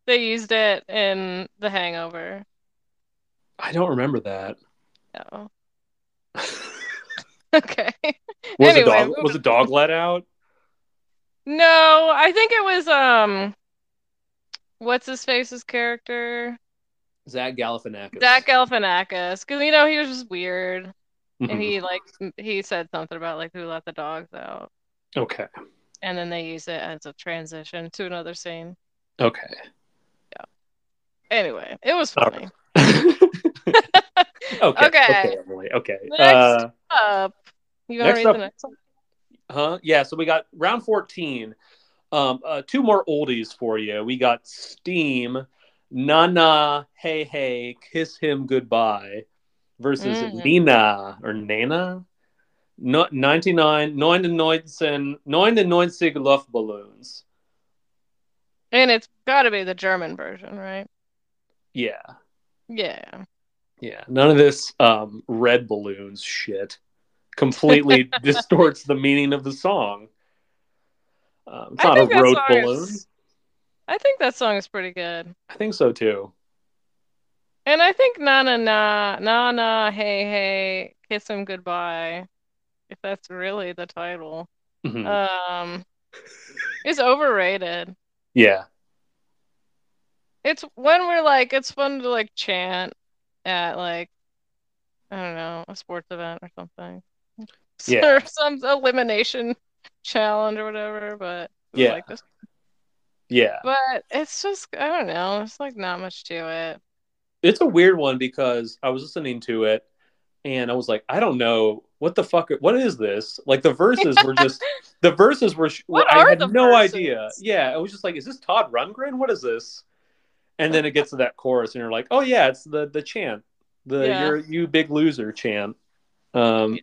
they used it in The Hangover. I don't remember that. Oh. Okay. Was Anyway, a dog was a dog let out? No, I think it was um what's his face's character? Zach Galifianakis. Zach Galifianakis. Because you know he was just weird. And Mhm. he like he said something about like who let the dogs out. Okay. And then they use it as a transition to another scene. Okay. Yeah. Anyway, it was funny. okay. Okay. Okay, Emily. Okay. Next. Uh, Up. You read up- the next one? huh? Yeah. So we got round 14. Um, uh, two more oldies for you. We got Steam, Na Na, Hey Hey, Kiss Him Goodbye versus Mm. Nina or Nana. No, 99, 99, 99 Luftballons. And it's got to be the German version, right? Yeah. Yeah. Yeah. None of this um, red balloons shit completely distorts the meaning of the song. Um, it's I not a road balloon. is- I think that song is pretty good. I think so too. And I think na na na na na hey hey kiss him goodbye, if that's really the title, Mhm. um, is overrated. yeah. It's when we're like, it's fun to like chant at like, I don't know, a sports event or something. Yeah. Or some elimination challenge or whatever, but Yeah. like this. Yeah. But it's just, I don't know, it's like not much to it. It's a weird one because I was listening to it and I was like, I don't know what the fuck what is this? Like the verses were just the verses were, i had no verses? idea. Yeah i was just like is this todd rundgren? What is this? And then it gets to that chorus and you're like oh yeah it's the the chant the yeah. you big loser chant. Um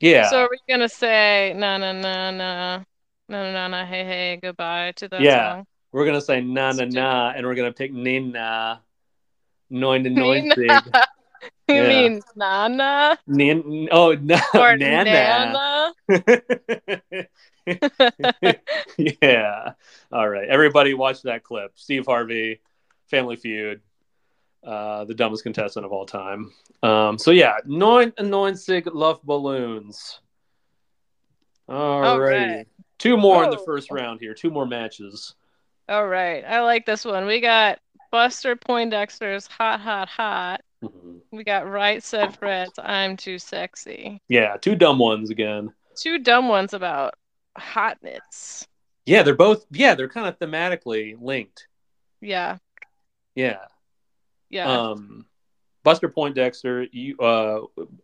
yeah. so are we gonna say na na na na na na na hey hey goodbye to that yeah. song? we're gonna say na na na and we're gonna pick nina noin to noin You Yeah. mean Nana Nin, oh na, or nana. Nana? yeah. All right. Everybody watch that clip. Steve Harvey, Family Feud, uh, the dumbest contestant of all time. Um, so yeah, nine sig love balloons. All All right. right. Two more in the Oh. first round here. Two more matches. All right, I like this one. We got Buster Poindexter's Hot Hot Hot. Mhm. We got Right Said Fred's I'm Too Sexy. Yeah, two dumb ones again. Two dumb ones about hotness. Yeah, they're both. Yeah, they're kind of thematically linked. Yeah, Yeah. yeah. Um, Buster Poindexter, you, uh,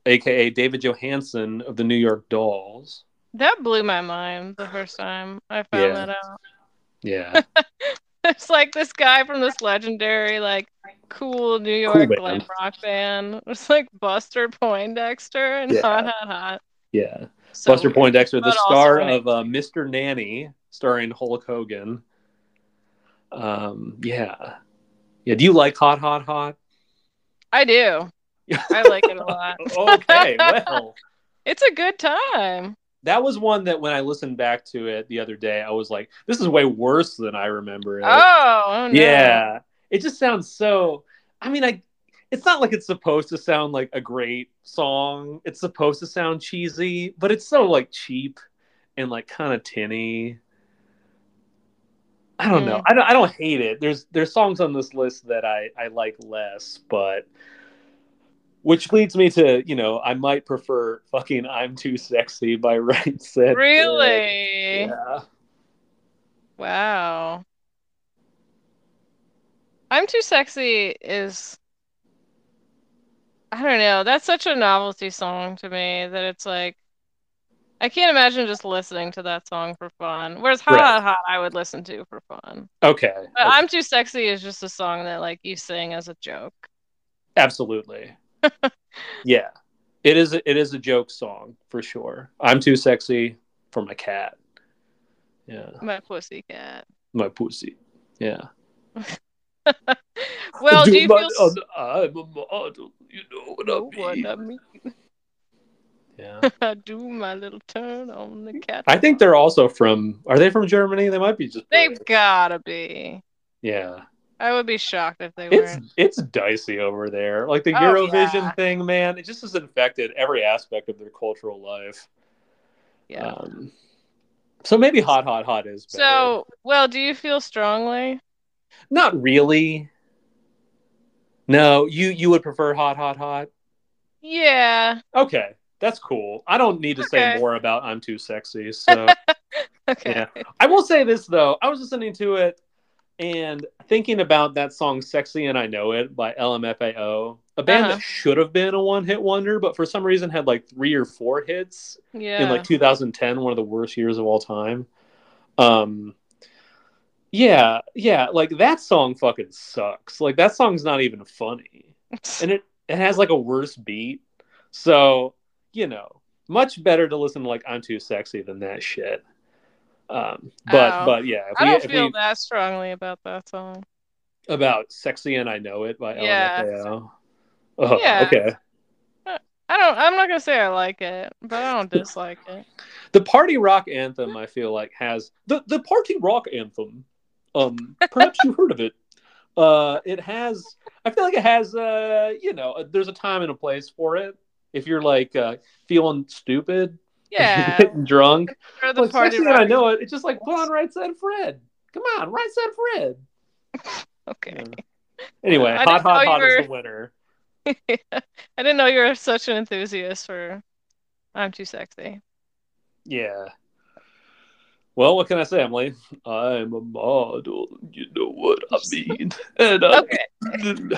aka David Johansen of the New York Dolls. that blew my mind the first time I found Yeah. that out. Yeah, It's like this guy from this legendary, like, cool New York band. glam rock band. It's like Buster Poindexter and Yeah. Hot Hot Hot. yeah. So Buster weird. Poindexter, the star of uh, Mr. Nanny, starring Hulk Hogan. Um, yeah, yeah. Do you like Hot Hot Hot? I do. I like it a lot. okay, well, It's a good time. That was one that when I listened back to it the other day, I was like, "This is way worse than I remember it." Oh, oh no. Yeah, it just sounds so. I mean, I. It's not like it's supposed to sound like a great song. It's supposed to sound cheesy, but it's so like cheap and like kind of tinny. I don't know. Mm. I don't. I don't hate it. There's there's songs on this list that I I like less, but which leads me to you know I might prefer fucking "I'm Too Sexy" by Right Said. Really? Yeah. Wow. I'm Too Sexy is I don't know. That's such a novelty song to me that it's like I can't imagine just listening to that song for fun. Whereas Hot Right. Hot Hot I would listen to for fun. Okay. But okay. I'm Too Sexy is just a song that like you sing as a joke. Absolutely. yeah. It is it is a joke song for sure. I'm too sexy for my cat. Yeah. My pussy cat. My pussy. Yeah. Well, do you my- feel I'm a model, you know what I what mean. I mean? Yeah. I do my little turn on the cat. I think they're also from are they from Germany? They might be just They've British. gotta be. Yeah. I would be shocked if they It's weren't. it's dicey over there. Like the Oh, Eurovision yeah. thing, man, it just has infected every aspect of their cultural life. Yeah. Um, so maybe hot hot hot is better. So, well, do you feel strongly? Not really. No, you you would prefer hot, hot, hot. Yeah. Okay, that's cool. I don't need to say more about I'm too sexy. So Okay. Yeah. I will say this though. I was listening to it and thinking about that song "Sexy and I Know It" by LMFAO, a band Uh-huh. that should have been a one-hit wonder, but for some reason had like three or four hits Yeah. in like 2010, one of the worst years of all time. Um, yeah, yeah, like that song fucking sucks. Like that song's not even funny, and it it has like a worse beat. So you know, much better to listen to like "I'm Too Sexy" than that shit. Um, but Oh. but yeah, I we, don't feel we- that strongly about that song. about "Sexy and I Know It" by Yeah. LMFAO. Oh, Yeah. okay. I don't. I'm not gonna say I like it, but I don't dislike it. The party rock anthem, I feel like, has the the party rock anthem. Um, perhaps you heard of it. Uh, it has. I feel like it has. Uh, you know, there's a time and a place for it. If you're like uh, feeling stupid, Yeah, getting drunk, the like party sexy I know it. It's just like put on Right Said Fred. Come on, Right Said Fred. Okay. Anyway, I hot, didn't know hot, you hot were- is the winner. I didn't know you were such an enthusiast for "I'm Too Sexy." Yeah. Well, what can I say, Emily? I'm a model. You know what I mean. And I... Okay.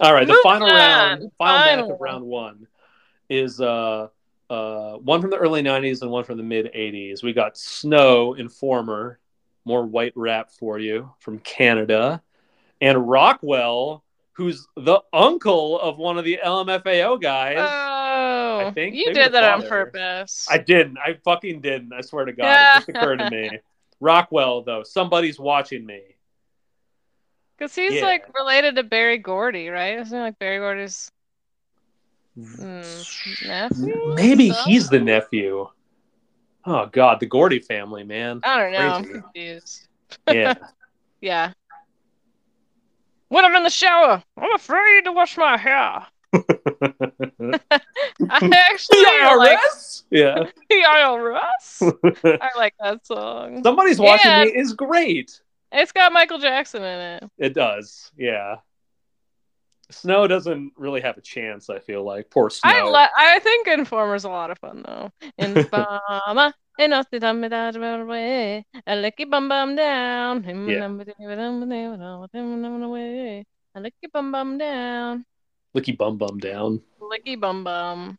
All right, the Moving final round, final, Final match of round one is uh uh one from the early '90s and one from the mid '80s. We got Snow, Informer, more white rap for you from Canada, and Rockwell, who's the uncle of one of the LMFAO guys. Oh, I think you did that on purpose. I didn't. I fucking didn't. I swear to God. It just occurred to me. Rockwell, though, somebody's watching me. Because he's Yeah. like related to Berry Gordy, right? Isn't he like Berry Gordy's mm, nephew? Maybe Son? he's the nephew. Oh God, the Gordy family, man. I don't know. I'm confused. Yeah. Yeah. When I'm in the shower, I'm afraid to wash my hair. I actually like. Yeah. the IRS. I like that song. Somebody's watching And- me is great. It's got Michael Jackson in it. It does. Yeah. Snow doesn't really have a chance. I feel like poor Snow. I li- I think Informer's a lot of fun though. Informer, and I'll sit on me that way. I lick your bum bum down. Yeah. I lick your bum bum down. Licky bum bum down. Licky bum bum.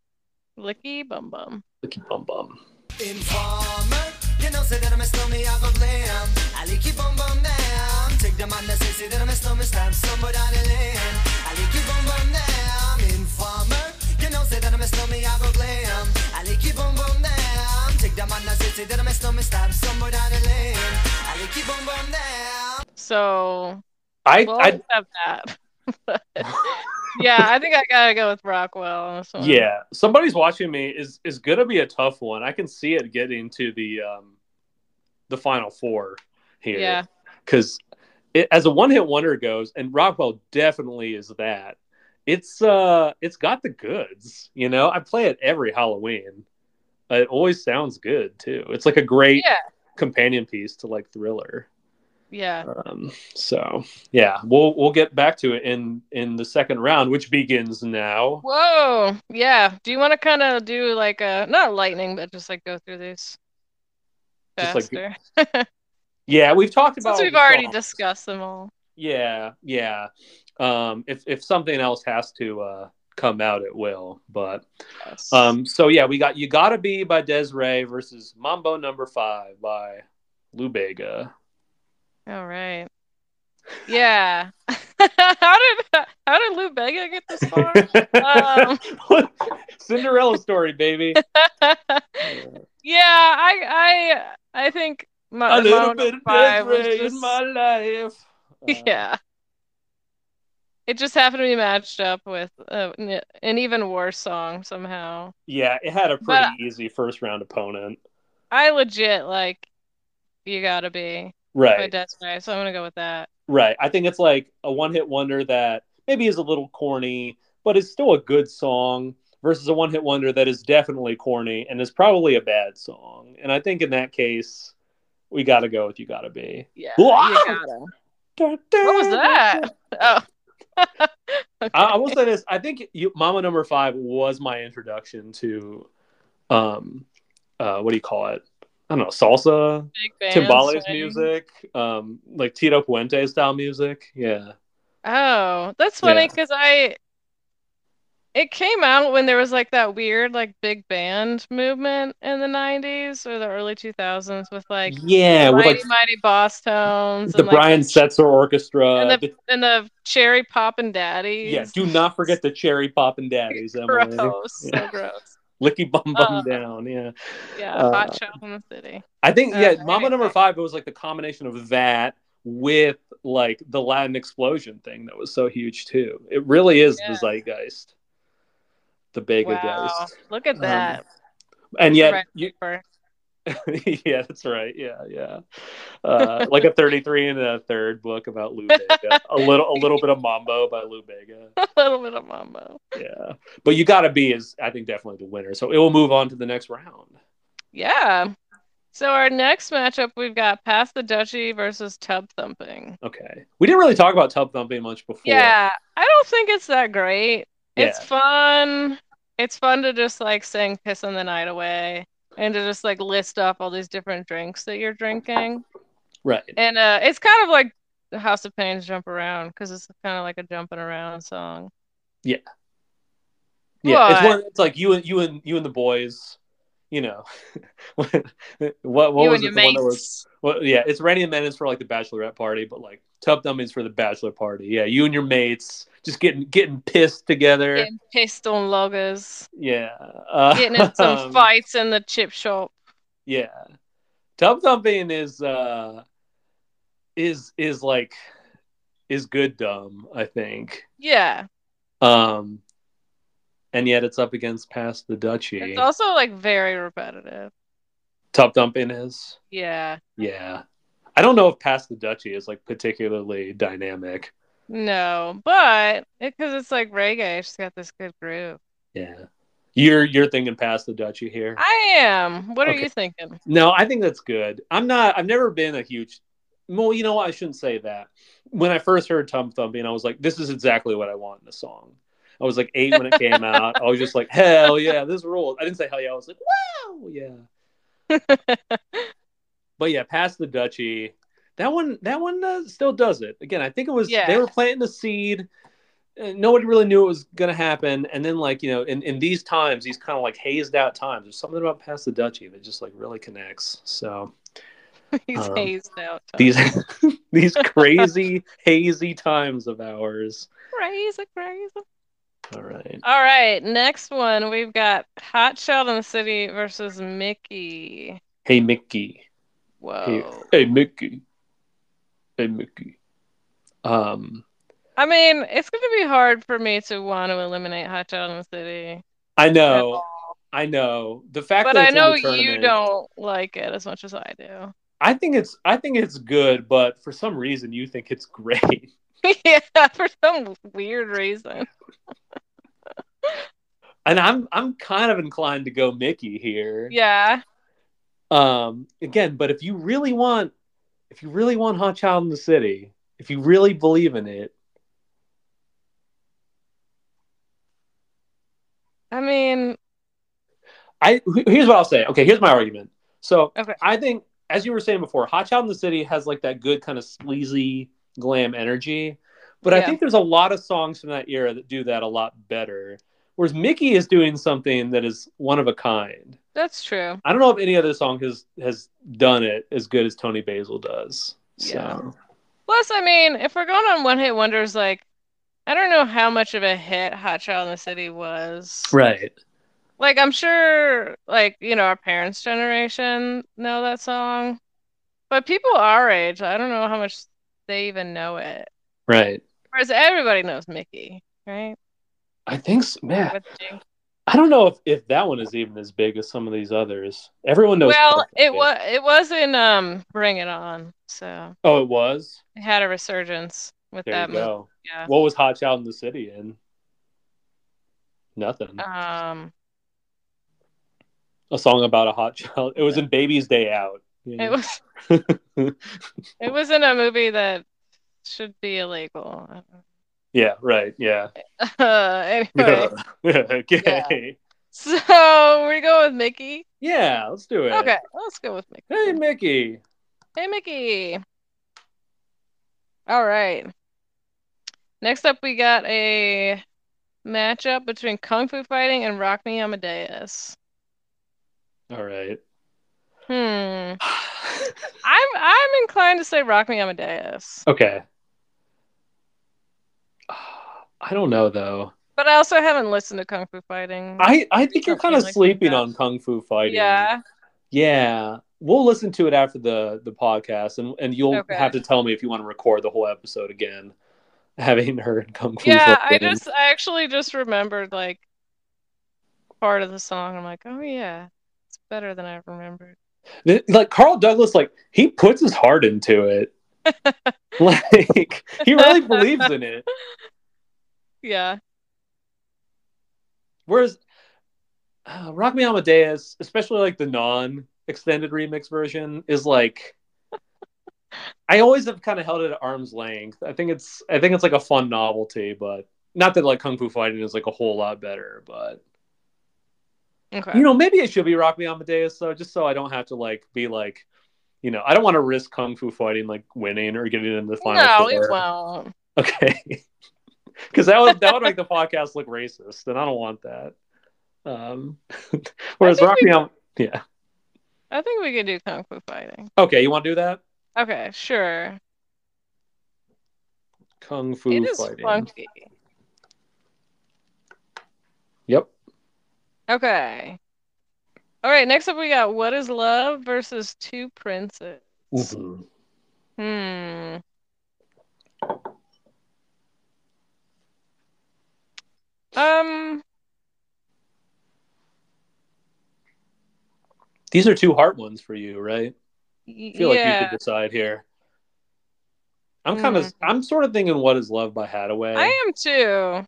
Licky bum bum. Licky bum bum. Informer, you know, say that I'm a stormy, I go blam. I like you bum bum down. Take the man that say, say that I'm a stormy, stab somebody down the lane. I like you bum bum down. Informer, you know, say that I'm a stormy, I go blam. I like you bum bum down. Take the man that say, say that I'm a stormy, stab somebody down the lane. I like you bum bum down. So I, we'll I have that. yeah, I think I gotta go with Rockwell on yeah. Somebody's watching me is is gonna be a tough one. I can see it getting to the um the final four here. Yeah. Because as a one hit wonder goes, and Rockwell definitely is that. It's uh it's got the goods, you know. I play it every Halloween. It always sounds good too. It's like a great Yeah. companion piece to like Thriller. Yeah. Um, so yeah, we'll we'll get back to it in in the second round, which begins now. Whoa. Yeah. Do you want to kind of do like a not lightning, but just like go through these Just like- faster? Yeah, we've talked about Since we've already songs. discussed them all. Yeah, yeah. Um, if if something else has to uh, come out, it will. But Yes. um, so yeah, we got "You Gotta Be" by Des'ree versus "Mambo Number Five by Lou Bega. All right. Yeah. how did how did Lou Bega get this far? Um. Cinderella story, baby. yeah, I I I think my, A little bit of Five was just- in my life. Uh, yeah. It just happened to be matched up with uh, an even worse song somehow. yeah, it had a pretty But- easy first round opponent. I legit like you gotta be Right. Des'ree, so I'm gonna go with that. Right. I think it's like a one hit wonder that maybe is a little corny, but it's still a good song versus a one hit wonder that is definitely corny and is probably a bad song. And I think in that case, we got to go with You Gotta Be. Yeah, Wow! you gotta. What was that? Oh. I, I will say this. I think you, Mambo Number Five was my introduction to, um, uh, what do you call it? I don't know, salsa, timbales swing. music, um, like Tito Puente style music. Yeah. Oh, that's funny Yeah. because I it came out when there was like that weird like big band movement in the 90s or the early 2000s with like yeah, with Mighty like Mighty Bosstones the and Brian the, Setzer Orchestra. and the the- and the Cherry Poppin' Daddies. yeah, do not forget the Cherry Poppin' Daddies, Emily. gross, Yeah. so gross. Licky Bum Bum Uh, Down. Yeah. Yeah, Uh, Hot Shot in the City. I think Uh, yeah, Mambo. Number Five. It was like the combination of that with like the Latin explosion thing that was so huge too. It really is Yeah. the zeitgeist, the Bega Wow, geist, look at Um, that. and yet you, yeah, that's right. Yeah, yeah. Uh, like a thirty-three and a third book about Lou Bega. a little, a little bit of Mambo by Lou Bega. a little bit of mambo. Yeah, but you got to be is I think definitely the winner. So it will move on to the next round. Yeah. So our next matchup, we've got Pass the Dutchie versus Tub Thumping. Okay, we didn't really talk about tub thumping much before. Yeah, I don't think it's that great. It's fun. It's fun to just like sing Pissing the Night Away and to just like list off all these different drinks that you're drinking. right. And uh it's kind of like the House of Pains Jump Around because it's kind of like a jumping around song. Yeah, Yeah. it's one. It's like you and you and you and the boys. You know, what what, you was it? The one that was well, yeah, it's Randy and Menace for like the bachelorette party, but like Tough Dummies for the bachelor party. Yeah, you and your mates just getting getting pissed together. Getting pissed on loggers. Yeah, uh, Getting in some um, fights in the chip shop. Yeah, Tub Thumping is uh is is like is good dumb. I think. Yeah. Um, and yet it's up against Pass the Dutchie. It's also like very repetitive. Tub Thumping is. Yeah. Yeah. I don't know if Pass the Dutchie is like particularly dynamic. No, but because it's like reggae, it's got this good groove. Yeah. You're you're thinking Pass the Dutchie here. I am. What are you thinking? No, I think that's good. I'm not I've never been a huge well, you know what, I shouldn't say that. When I first heard Tub Thumping, I was like, this is exactly what I want in a song. I was like eight when it came out. I was just like, hell yeah, this rules. I didn't say hell yeah, I was like, wow, yeah. But yeah, Pass the Dutchie, that one that one uh, still does it. Again, I think it was Yeah. they were planting the seed. Nobody really knew it was gonna happen, and then like you know, in, in these times, these kind of like hazed out times, there's something about Pass the Dutchie that just like really connects. So He's Um, hazed out. Tom. these these crazy hazy times of ours. crazy, crazy. All right, All right, next one we've got Hot Shot in the City versus Mickey. hey Mickey, Whoa. hey, hey Mickey, Mickey. Um, I mean, it's going to be hard for me to want to eliminate Hot Shot in the City. I know. I know. The fact But that I know you don't like it as much as I do. I think it's I think it's good, but for some reason you think it's great. yeah, for some weird reason. And I'm I'm kind of inclined to go Mickey here. Yeah. Um again, but if you really want if you really want Hot Child in the City, if you really believe in it, I mean, I here's what I'll say. Okay, here's my argument. So Okay. I think as you were saying before, Hot Child in the City has like that good kind of sleazy glam energy. But I think there's a lot of songs from that era that do that a lot better. Whereas Mickey is doing something that is one of a kind. that's true. I don't know if any other song has has done it as good as Toni Basil does. So Yeah. Plus, I mean, if we're going on one hit wonders, like, I don't know how much of a hit Hot Child in the City was. right. Like, I'm sure, like, you know, our parents' generation know that song. But people our age, I don't know how much they even know it. Right. Whereas everybody knows Mickey, right? I think so. man. I don't know if, if that one is even as big as some of these others. Everyone knows. Well, it was it was in um Bring It On, so Oh, it was. it had a resurgence with There that you movie. go. Yeah. What was Hot Child in the City in? Nothing. Um, a song about a hot child. It was in Baby's Day Out. it was it was in a movie that should be illegal. Yeah, right. Yeah. Uh, anyway, okay. so we go with Mickey. Yeah, let's do it. Okay, let's go with Mickey. Hey, Mickey. Hey, Mickey. All right. Next up, we got a matchup between Kung Fu Fighting and Rock Me Amadeus. All right. Hmm. I'm I'm inclined to say Rock Me Amadeus. okay. I don't know though. But I also haven't listened to Kung Fu Fighting. I I think you're kind of like sleeping that. on Kung Fu Fighting. yeah. Yeah. We'll listen to it after the the podcast, and and you'll Okay. have to tell me if you want to record the whole episode again, having heard Kung Fu Yeah, I just I actually just remembered like part of the song. I'm like, oh yeah, it's better than I remembered. Like Carl Douglas, like he puts his heart into it. like he really believes in it. Yeah. Whereas uh, Rock Me Amadeus, especially like the non extended remix version, is like I always have kind of held it at arm's length. I think it's I think it's like a fun novelty, but not that like Kung Fu Fighting is like a whole lot better, but Okay. you know, maybe it should be Rock Me Amadeus though, just so I don't have to like be like, you know, I don't want to risk Kung Fu Fighting like winning or getting into the final no, four. it won't. Okay. Because that would that would make the podcast look racist, and I don't want that. Um, whereas think Rock we- yeah. I think we could do Kung Fu Fighting. Okay, you want to do that? Okay, sure. Kung Fu It is Fighting. funky. Yep. Okay. All right, next up we got What is Love versus Two Princes. Mhm. Hmm. Um, These are two heart ones for you, right? I feel like you yeah, could decide here. I'm kind of Mhm. I'm sort of thinking "What Is Love" by Haddaway. I am too.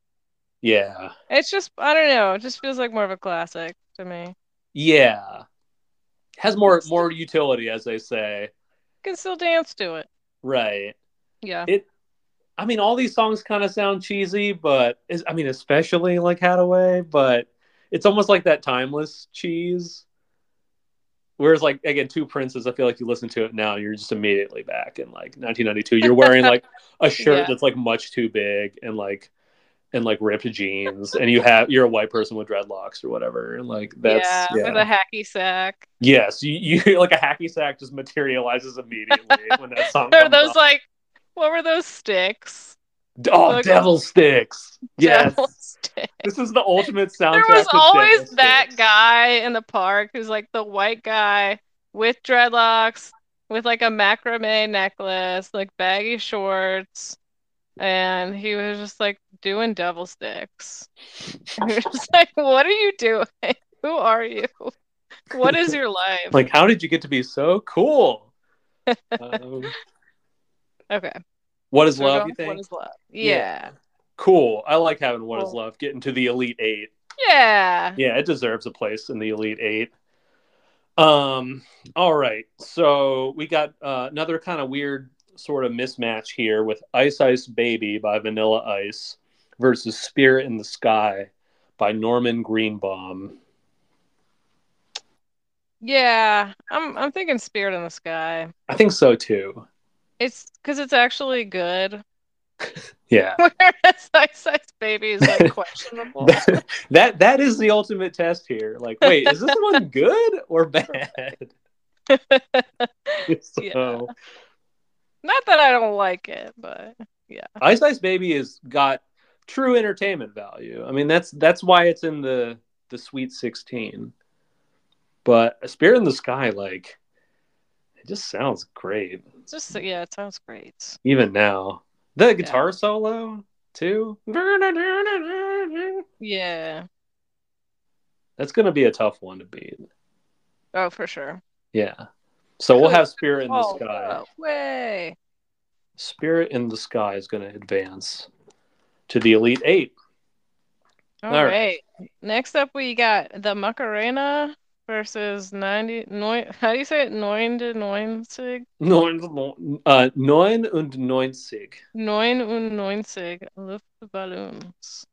Yeah, It's just I don't know. It just feels like more of a classic to me. yeah. Has more more utility, as they say. Can still dance to it. Right. Yeah. It. I mean, all these songs kind of sound cheesy, but is I mean, especially like Haddaway, but it's almost like that timeless cheese. Whereas, like again, Two Princes, I feel like you listen to it now, you're just immediately back in like 1992. You're wearing like a shirt Yeah. that's like much too big and like and like ripped jeans, and you have you're a white person with dreadlocks or whatever. And like that's yeah, yeah, with a hacky sack. yes, you, you like a hacky sack just materializes immediately when that song. Or comes those on. like what were those sticks? oh like- devil sticks. Yes, Devil stick. this is the ultimate soundtrack. There was always that Sticks. guy in the park who's like the white guy with dreadlocks, with like a macrame necklace, like baggy shorts, and he was just like doing devil sticks. And You're just like, what are you doing? Who are you? What is your life? Like, how did you get to be so cool? um, okay. what is love? You think? What is love? Yeah. Yeah. Cool. I like having what is Cool. love getting to the elite eight. Yeah. Yeah, it deserves a place in the elite eight. Um. All right. So we got uh, another kind of weird sort of mismatch here with "Ice Ice Baby" by Vanilla Ice versus "Spirit in the Sky" by Norman Greenbaum. Yeah. I'm I'm thinking Spirit in the Sky. I think so too. It's because it's actually good. Yeah. Whereas Ice Ice Baby is like questionable. that that is the ultimate test here. Like, wait, is this one good or bad? so, Not that I don't like it, but yeah. Ice Ice Baby has got true entertainment value. I mean, that's that's why it's in the the Sweet Sixteen. But a Spirit in the Sky, like, it just sounds great it's just yeah, it sounds great. even now. The guitar solo too. Yeah. That's gonna be a tough one to beat. Oh, for sure. Yeah. So we'll have Spirit in the Oh, Sky. way. Spirit in the Sky is going to advance to the Elite Eight. All All right. right. Next up, we got the Macarena versus 90. Neun, how do you say it? Neun de neunzig? Neun, uh, neun und neunzig. Neun und neunzig Luftballons.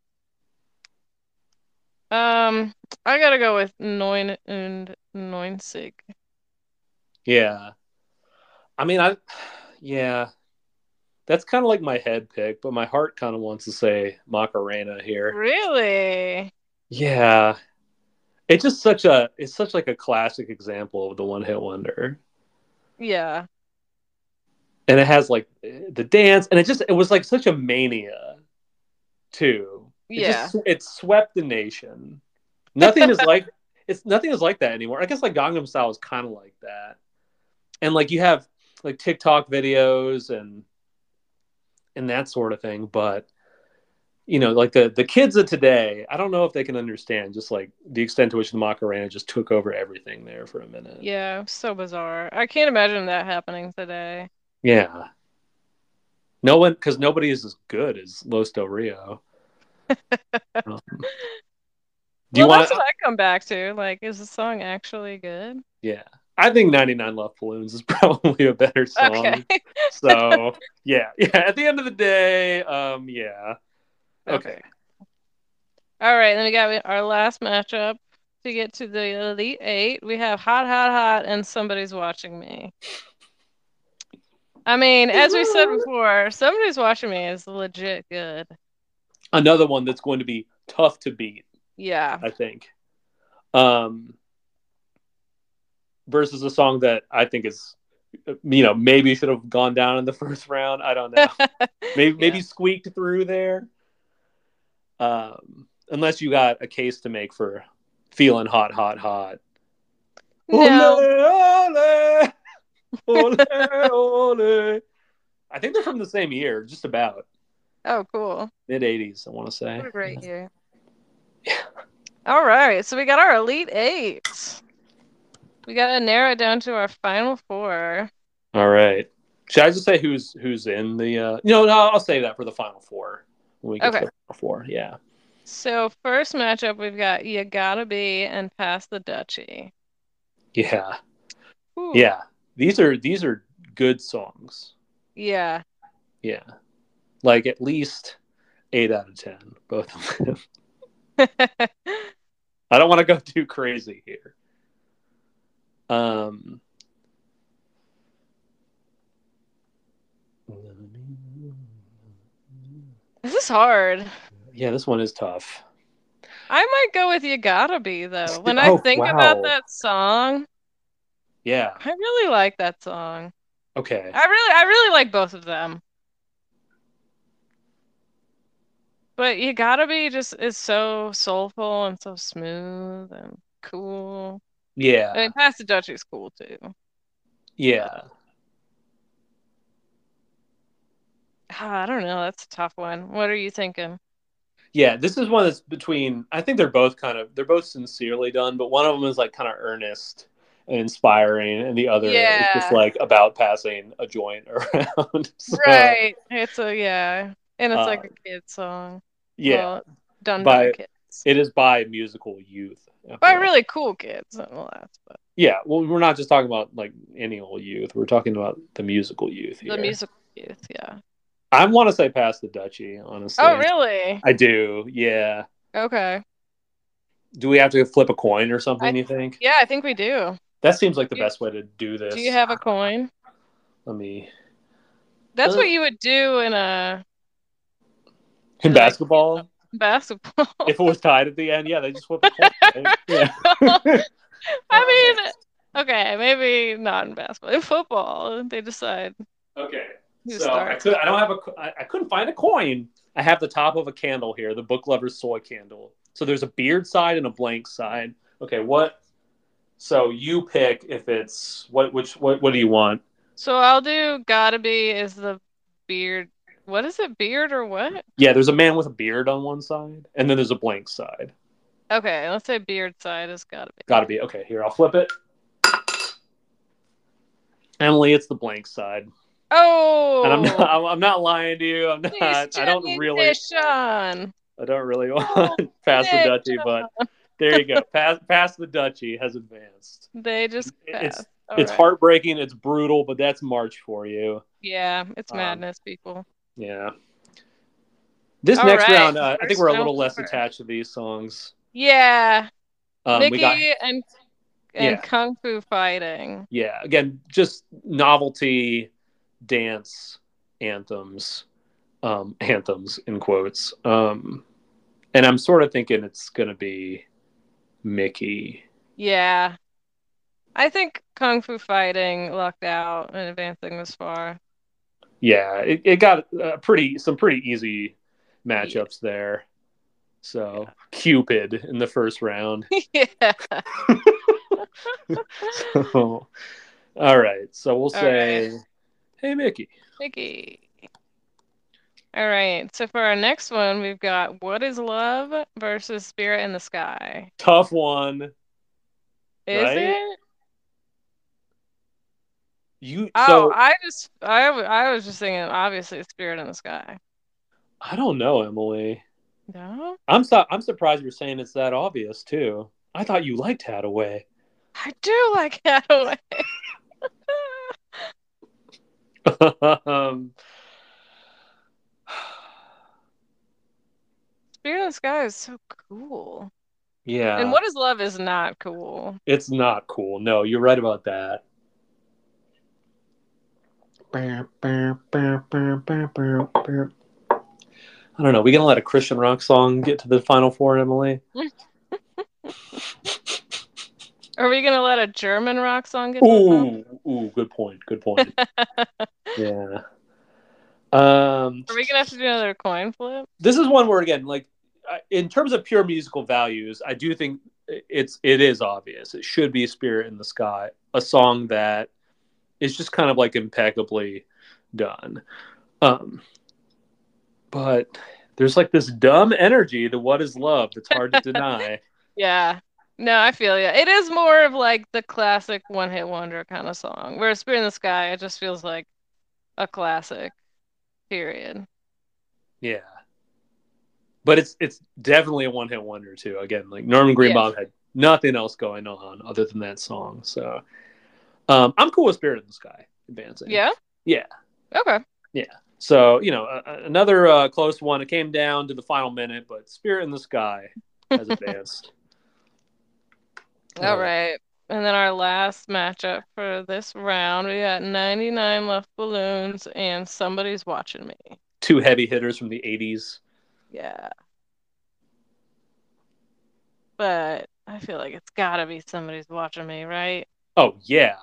Um, I gotta go with neun und neunzig. Yeah. I mean, I, yeah, that's kind of like my head pick, but my heart kind of wants to say Macarena here. Really? Yeah. It's just such a, it's such like a classic example of the one hit wonder. Yeah. And it has like the dance, and it just, it was like such a mania too. It Yeah. just it swept the nation. Nothing is like it's nothing is like that anymore. I guess like Gangnam Style is kind of like that, and like you have like TikTok videos and and that sort of thing. But you know, like the the kids of today, I don't know if they can understand just like the extent to which the Macarena just took over everything there for a minute. Yeah, so bizarre. I can't imagine that happening today. Yeah. No one, because nobody is as good as Los Del Rio. Um, do you well, want? that's what I come back to. Like, is the song actually good? Yeah, I think "99 Love Balloons" is probably a better song. Okay. So yeah, yeah. At the end of the day, um, yeah. Okay. All right, then we got our last matchup to get to the Elite Eight. We have Hot, Hot, Hot, and Somebody's Watching Me. I mean, as we said before, Somebody's Watching Me is legit good. Another one that's going to be tough to beat, Yeah. I think. Um, versus a song that I think is, you know, maybe should have gone down in the first round. I don't know. maybe maybe squeaked through there. Um, unless you got a case to make for feeling hot, hot, hot. No. Ole, ole, ole. I think they're from the same year, just about Oh, cool. mid '80s. I want to say. What a great year. Yeah. All right, so we got our Elite Eight. We got to narrow it down to our final four. All right. Should I just say who's who's in the? Uh... No, no, I'll say that for the final four when we get Okay. the four. Yeah. So first matchup, we've got You Gotta Be and Pass the Dutchie. Yeah. Ooh. Yeah. These are these are good songs. Yeah. Yeah. Like at least eight out of ten, both of them. I don't want to go too crazy here. Um This is hard. Yeah, this one is tough. I might go with You Gotta Be though. When Oh, I think wow. about that song, Yeah. I really like that song. Okay. I really I really like both of them. But You Gotta Be just is so soulful and so smooth and cool. I Yeah. mean, Pass the Dutchie's cool too. Yeah. I don't know. That's a tough one. What are you thinking? Yeah, this is one that's between I think they're both kind of they're both sincerely done, but one of them is like kind of earnest and inspiring and the other is just like about passing a joint around. So, Right. It's a yeah. And it's like Uh, a kid song. Yeah. Well, done by- by kids. it is by musical youth. By all. really cool kids nonetheless. But Yeah, well we're not just talking about like any old youth. We're talking about the musical youth here. the musical youth, yeah. I want to say Pass the Dutchie, honestly. Oh really? I do. Yeah. Okay. Do we have to flip a coin or something, I- you think? Yeah, I think we do. That seems like the Do- best way to do this. Do you have a coin? Let me That's Uh, what you would do in a in basketball. basketball. if it was tied at the end, yeah, they just flip a coin. Right? Yeah. I mean, okay, maybe not in basketball. In football, they decide okay. So I, could, I don't have a. I, I couldn't find a coin. I have the top of a candle here, the book lover's soy candle. So there's a beard side and a blank side. Okay, what? So you pick if it's what? Which? What? What do you want? So I'll do gotta be is the beard. What is it? Beard or what? Yeah, there's a man with a beard on one side, and then there's a blank side. Okay, let's say beard side has gotta be. Got to be okay. Here, I'll flip it. Emily, it's the blank side, Oh, and I'm not. I'm, I'm not lying to you. I'm not. I don't really. Sean. I don't really Oh, want Pass the Dutchie, but there you go. Pass, Pass the Dutchie has advanced. They just It's it's Alright. heartbreaking. It's brutal, but that's March for you. Yeah, it's Um, madness, people. Yeah. This All next right, round, uh, I think we're a little less attached to these songs. Yeah, Um, Mickey we got and and Yeah. kung fu fighting. yeah, again, just novelty dance anthems, um, anthems in quotes. Um, and I'm sort of thinking it's gonna be Mickey. Yeah, I think kung fu fighting lucked out in advancing this far. Yeah, it, it got uh, pretty some pretty easy matchups there. So Cupid in the first round. yeah. So, all right. So we'll All say, "Hey, Mickey." Mickey. All right. So for our next one, we've got What is Love versus Spirit in the Sky. Tough one. Is Right? it? You. Oh, so I just I I was just thinking obviously Spirit in the Sky. I don't know, Emily. No? I'm so, I'm surprised you're saying it's that obvious too. I thought you liked Haddaway. I do like Hathaway. um, Spirit in the Sky is so cool. yeah. And What is Love is not cool. It's not cool. No, you're right about that. I don't know. We gonna let a Christian rock song get to the final four, Emily? Are we gonna let a German rock song get to? Ooh, ooh, good point. Good point. yeah. Um, Are we gonna have to do another coin flip? this is one where again, like in terms of pure musical values, I do think it's it is obvious. It should be "Spirit in the Sky," a song that is just kind of like impeccably done. Um, but there's like this dumb energy to "What Is Love" that's hard to deny. Yeah. No, I feel you. It is more of like the classic one hit wonder kind of song. Whereas Spirit in the Sky, it just feels like a classic. Period. Yeah. But it's it's definitely a one hit wonder too. Again, like Norman Greenbaum had nothing else going on other than that song. So um, I'm cool with Spirit in the Sky advancing. Yeah? Yeah. Okay. Yeah. So you know a- another uh, close one. It came down to the final minute, but Spirit in the Sky has advanced. All right. And then our last matchup for this round, we got 99 Luftballons and somebody's watching me. Two heavy hitters from the '80s. Yeah. But I feel like it's gotta be somebody's watching me, right? Oh yeah.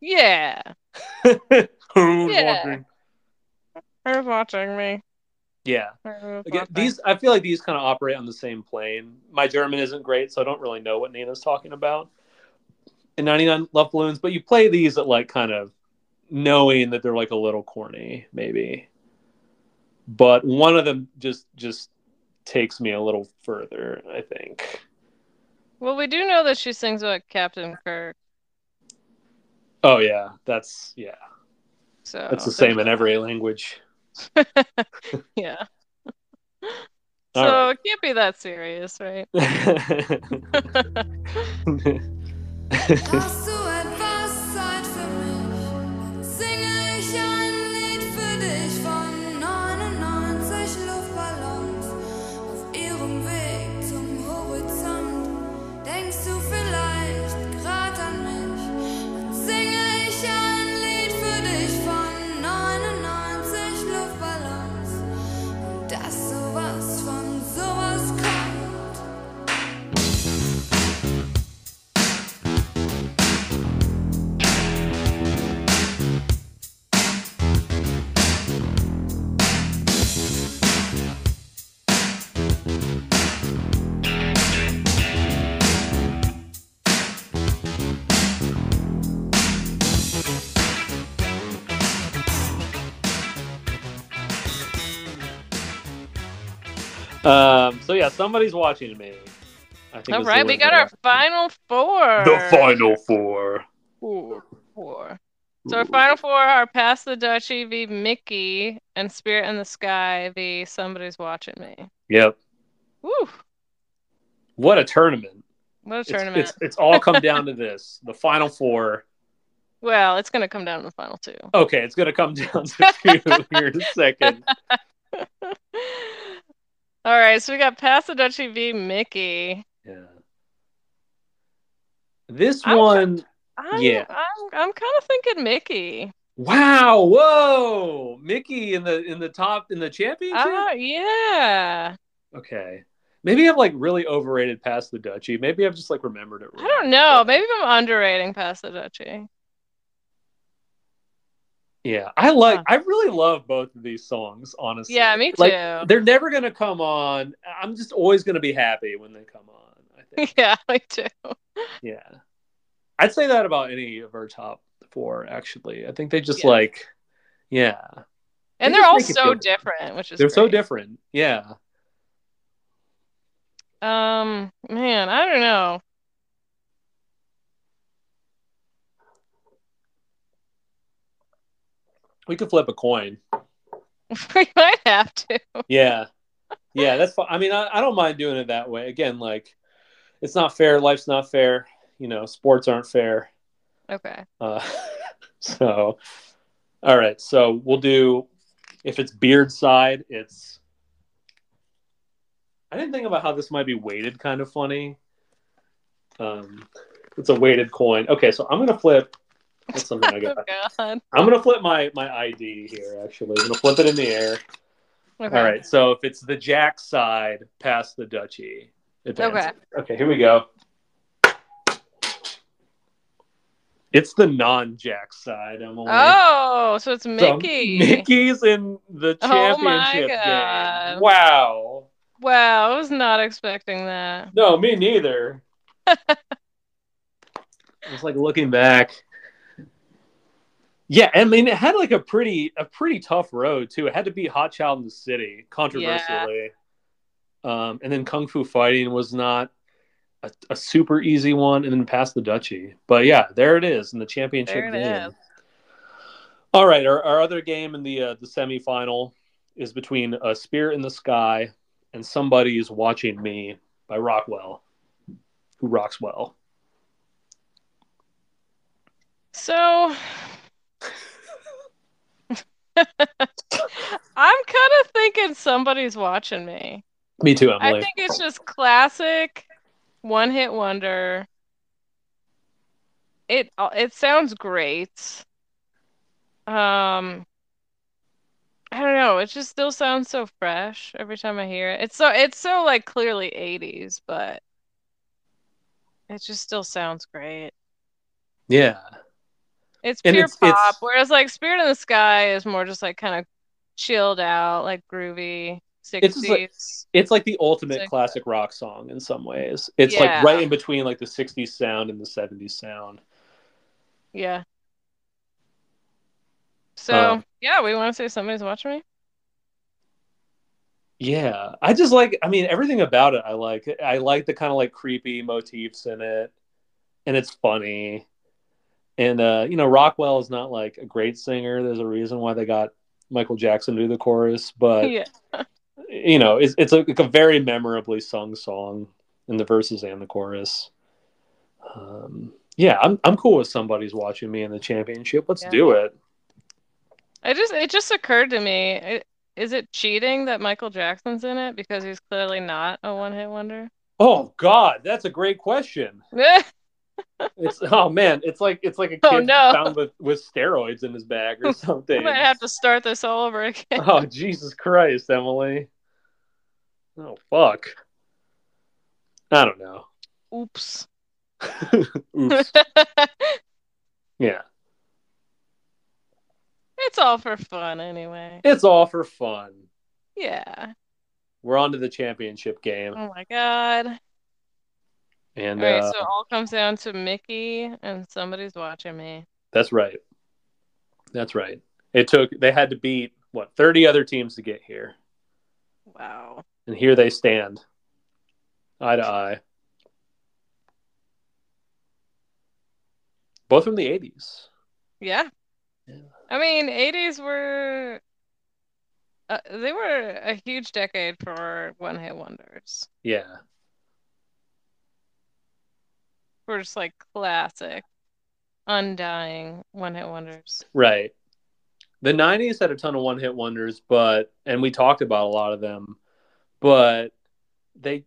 Yeah. Who's Yeah. watching? Who's watching me? Yeah. Again, these I feel like these kind of operate on the same plane. My German isn't great, so I don't really know what Nena's talking about. In 99 Love Balloons, but you play these at like kind of knowing that they're like a little corny, maybe. But one of them just just takes me a little further, I think. Well, we do know that she sings about Captain Kirk, Oh yeah, that's yeah. so That's the same in every language. Yeah. All So right. it can't be that serious, right? um, so yeah, somebody's watching me. I think All is the right, we got there. our final four. the final four. Four. Four. So our final four are Pass the Dutchie v Mickey and Spirit in the Sky v Somebody's Watching Me. Yep. Woo! What a tournament. What a It's, tournament. it's, it's all come down to this the final four. Well, it's gonna come down to the final two. Okay, it's going to come down to two here in a second. All right, so we got Pass the Dutchie v Mickey. Yeah. This I'm- one, I'm, Yeah. I'm I'm kind of thinking Mickey. wow, whoa, Mickey in the in the top in the championship. Ah, yeah. okay, maybe I've like really overrated Pass the Dutchie. Maybe I've just like remembered it. I don't know. Maybe I'm underrating Pass the Dutchie. Yeah, I like. Huh. I really love both of these songs. Honestly, Yeah, me Like, too. they're never gonna come on. I'm just always gonna be happy when they come on. I think. yeah, me too. yeah, I'd say that about any of our top four. Actually, I think they just Yeah. like, yeah, And They they're all so feel- different, which is they're so different. Yeah, Um, man, I don't know. We could flip a coin. we might have to. Yeah, yeah, that's fine. I mean, I, I don't mind doing it that way. Again, like, it's not fair. Life's not fair. You know, sports aren't fair. Okay. Uh, so, all right. So we'll do. If it's beard side, it's. I didn't think about how this might be weighted. Kind of funny. Um, it's a weighted coin. Okay, so I'm gonna flip. That's something I got. Oh God. I'm gonna flip my my ID here. Actually, I'm gonna flip it in the air. Okay. All right. So if it's the Jack side, Pass the Dutchie. advances. Okay. Okay. Here we go. It's the non-Jack side, Emily. Oh, so it's So Mickey. Mickey's in the Oh championship God. game. Wow. Wow, I was not expecting that. No, me neither. it's like looking back. Yeah, I mean, it had like a pretty a pretty tough road too. It had to beat Hot Child in the City, controversially. Um, and then Kung Fu Fighting was not a, a super easy one, and then Pass the Dutchie. But yeah, there it is in the championship There it game. is. All right, our, our other game in the uh, the semifinal is between uh, Spirit in the Sky and Somebody is Watching Me by Rockwell, who rocks well. So I'm kind of thinking somebody's watching me. Me too, Emily. I think it's just classic one hit wonder. It uh, it sounds great. Um I don't know, it just still sounds so fresh every time I hear it. It's so it's so like clearly 80s, but it just still sounds great. yeah, It's And pure it's- pop, it's- whereas like Spirit in the Sky is more just like kind of chilled out, like groovy 60s. It's like- it's like the ultimate Sick. classic rock song in some ways. It's Yeah. like right in between like the '60s sound and the '70s sound. Yeah. So, Uh, yeah, we want to say somebody's watching me. Yeah, I just like. I mean, everything about it. I like. I like the kind of like creepy motifs in it, and it's funny. And uh, you know, Rockwell is not like a great singer. There's a reason why they got Michael Jackson to do the chorus, but yeah. you know, it's it's a, a very memorably sung song in the verses and the chorus. Um, yeah, I'm I'm cool with somebody's watching me in the championship. Let's Yeah. do it. I just it just occurred to me, i- is it cheating that Michael Jackson's in it because he's clearly not a one-hit wonder? Oh God, that's a great question. It's oh man, it's like it's like a oh, kid Oh, no. found with with steroids in his bag or something. I might have to start this all over again. Oh Jesus Christ, Emily. Oh fuck. I don't know. Oops. Oops. Yeah, It's all for fun anyway. it's all for fun. Yeah. We're on to the championship game, Oh my God. And All right, uh, so it all comes down to Mickey and somebody's watching me. that's right. That's right. It took. They had to beat what thirty other teams to get here, Wow. and here they stand, eye to eye. Both from the '80s. Yeah. Yeah. I mean, 80s were uh, they were a huge decade for one-hit wonders. Yeah. For just like classic, undying one-hit wonders. Right. The 90s had a ton of one hit wonders, but, and we talked about a lot of them, but they,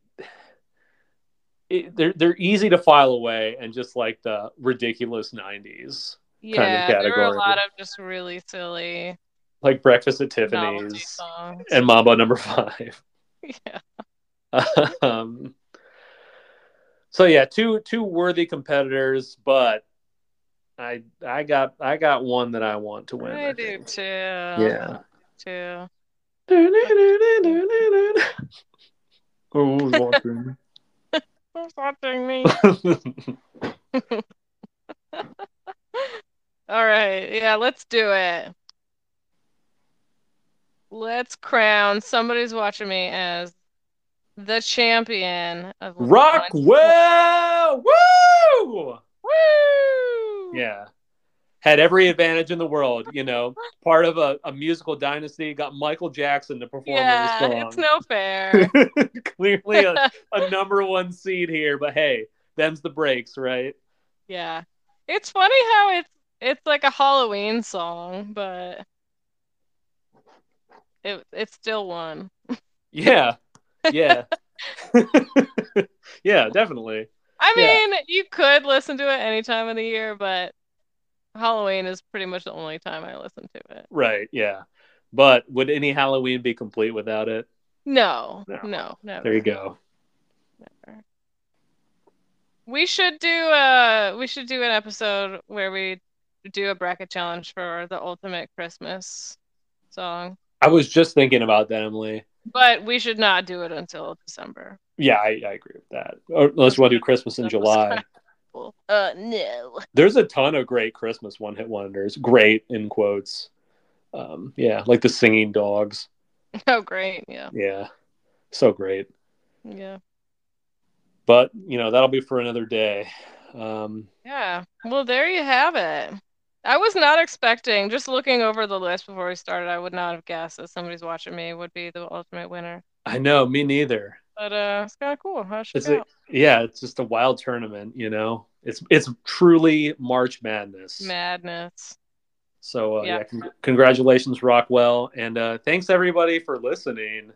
it, they're, they're easy to file away and just like the ridiculous 90s, Yeah, kind of category. there were a lot of just really silly like Breakfast at Tiffany's songs. and Mambo number five. Yeah. um, so yeah, two, two worthy competitors, but I I got I got one that I want to win. I, I do think. too. Yeah. Too. Oh, who's watching? me? Who's watching me? All right. Yeah, let's do it. Let's crown somebody's watching me as the champion of Rockwell! Woo! Woo! Yeah. Had every advantage in the world, you know. Part of a, a musical dynasty, got Michael Jackson to perform Yeah, the song. it's no fair. Clearly a, a number one seed here, but hey, them's the breaks, right? yeah. It's funny how it's it's like a Halloween song, but it it still won. Yeah. Yeah. yeah, definitely. I Yeah. mean, you could listen to it any time of the year, but Halloween is pretty much the only time I listen to it. Right, yeah. But would any Halloween be complete without it? No, No. no, no. There you go. We should do uh we should do an episode where we do a bracket challenge for the ultimate Christmas song. I was just thinking about that, Emily. But we should not do it until December. Yeah, I, I agree with that. Or unless you want to do Christmas in July. Uh no. There's a ton of great Christmas one hit wonders. Great in quotes. Um, yeah, like the singing dogs. Oh great, yeah. Yeah. So great. Yeah. But, you know, that'll be for another day. Um, Yeah. Well there you have it. I was not expecting, just looking over the list before we started, I would not have guessed that somebody's watching me would be the ultimate winner. I know, me neither. But uh it's kinda cool. How should It's a, yeah, it's just a wild tournament, you know. It's it's truly March Madness. Madness. So uh, Yeah. yeah, con- congratulations, Rockwell, and uh, thanks everybody for listening.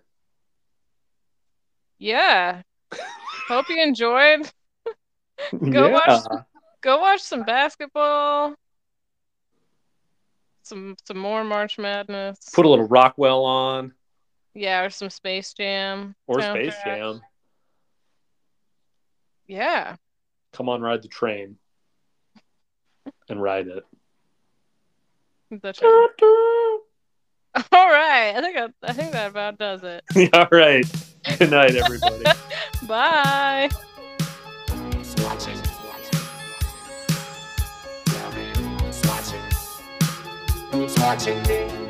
Yeah. Hope you enjoyed. Go yeah. watch Go watch some basketball. Some some more March Madness. Put a little Rockwell on yeah, or some Space Jam. or Space soundtrack. Jam. Yeah. Come on, ride the train and ride it. The jam. All right. I think I, I think that about does it. All right. Good night, everybody. Bye. Who's watching me?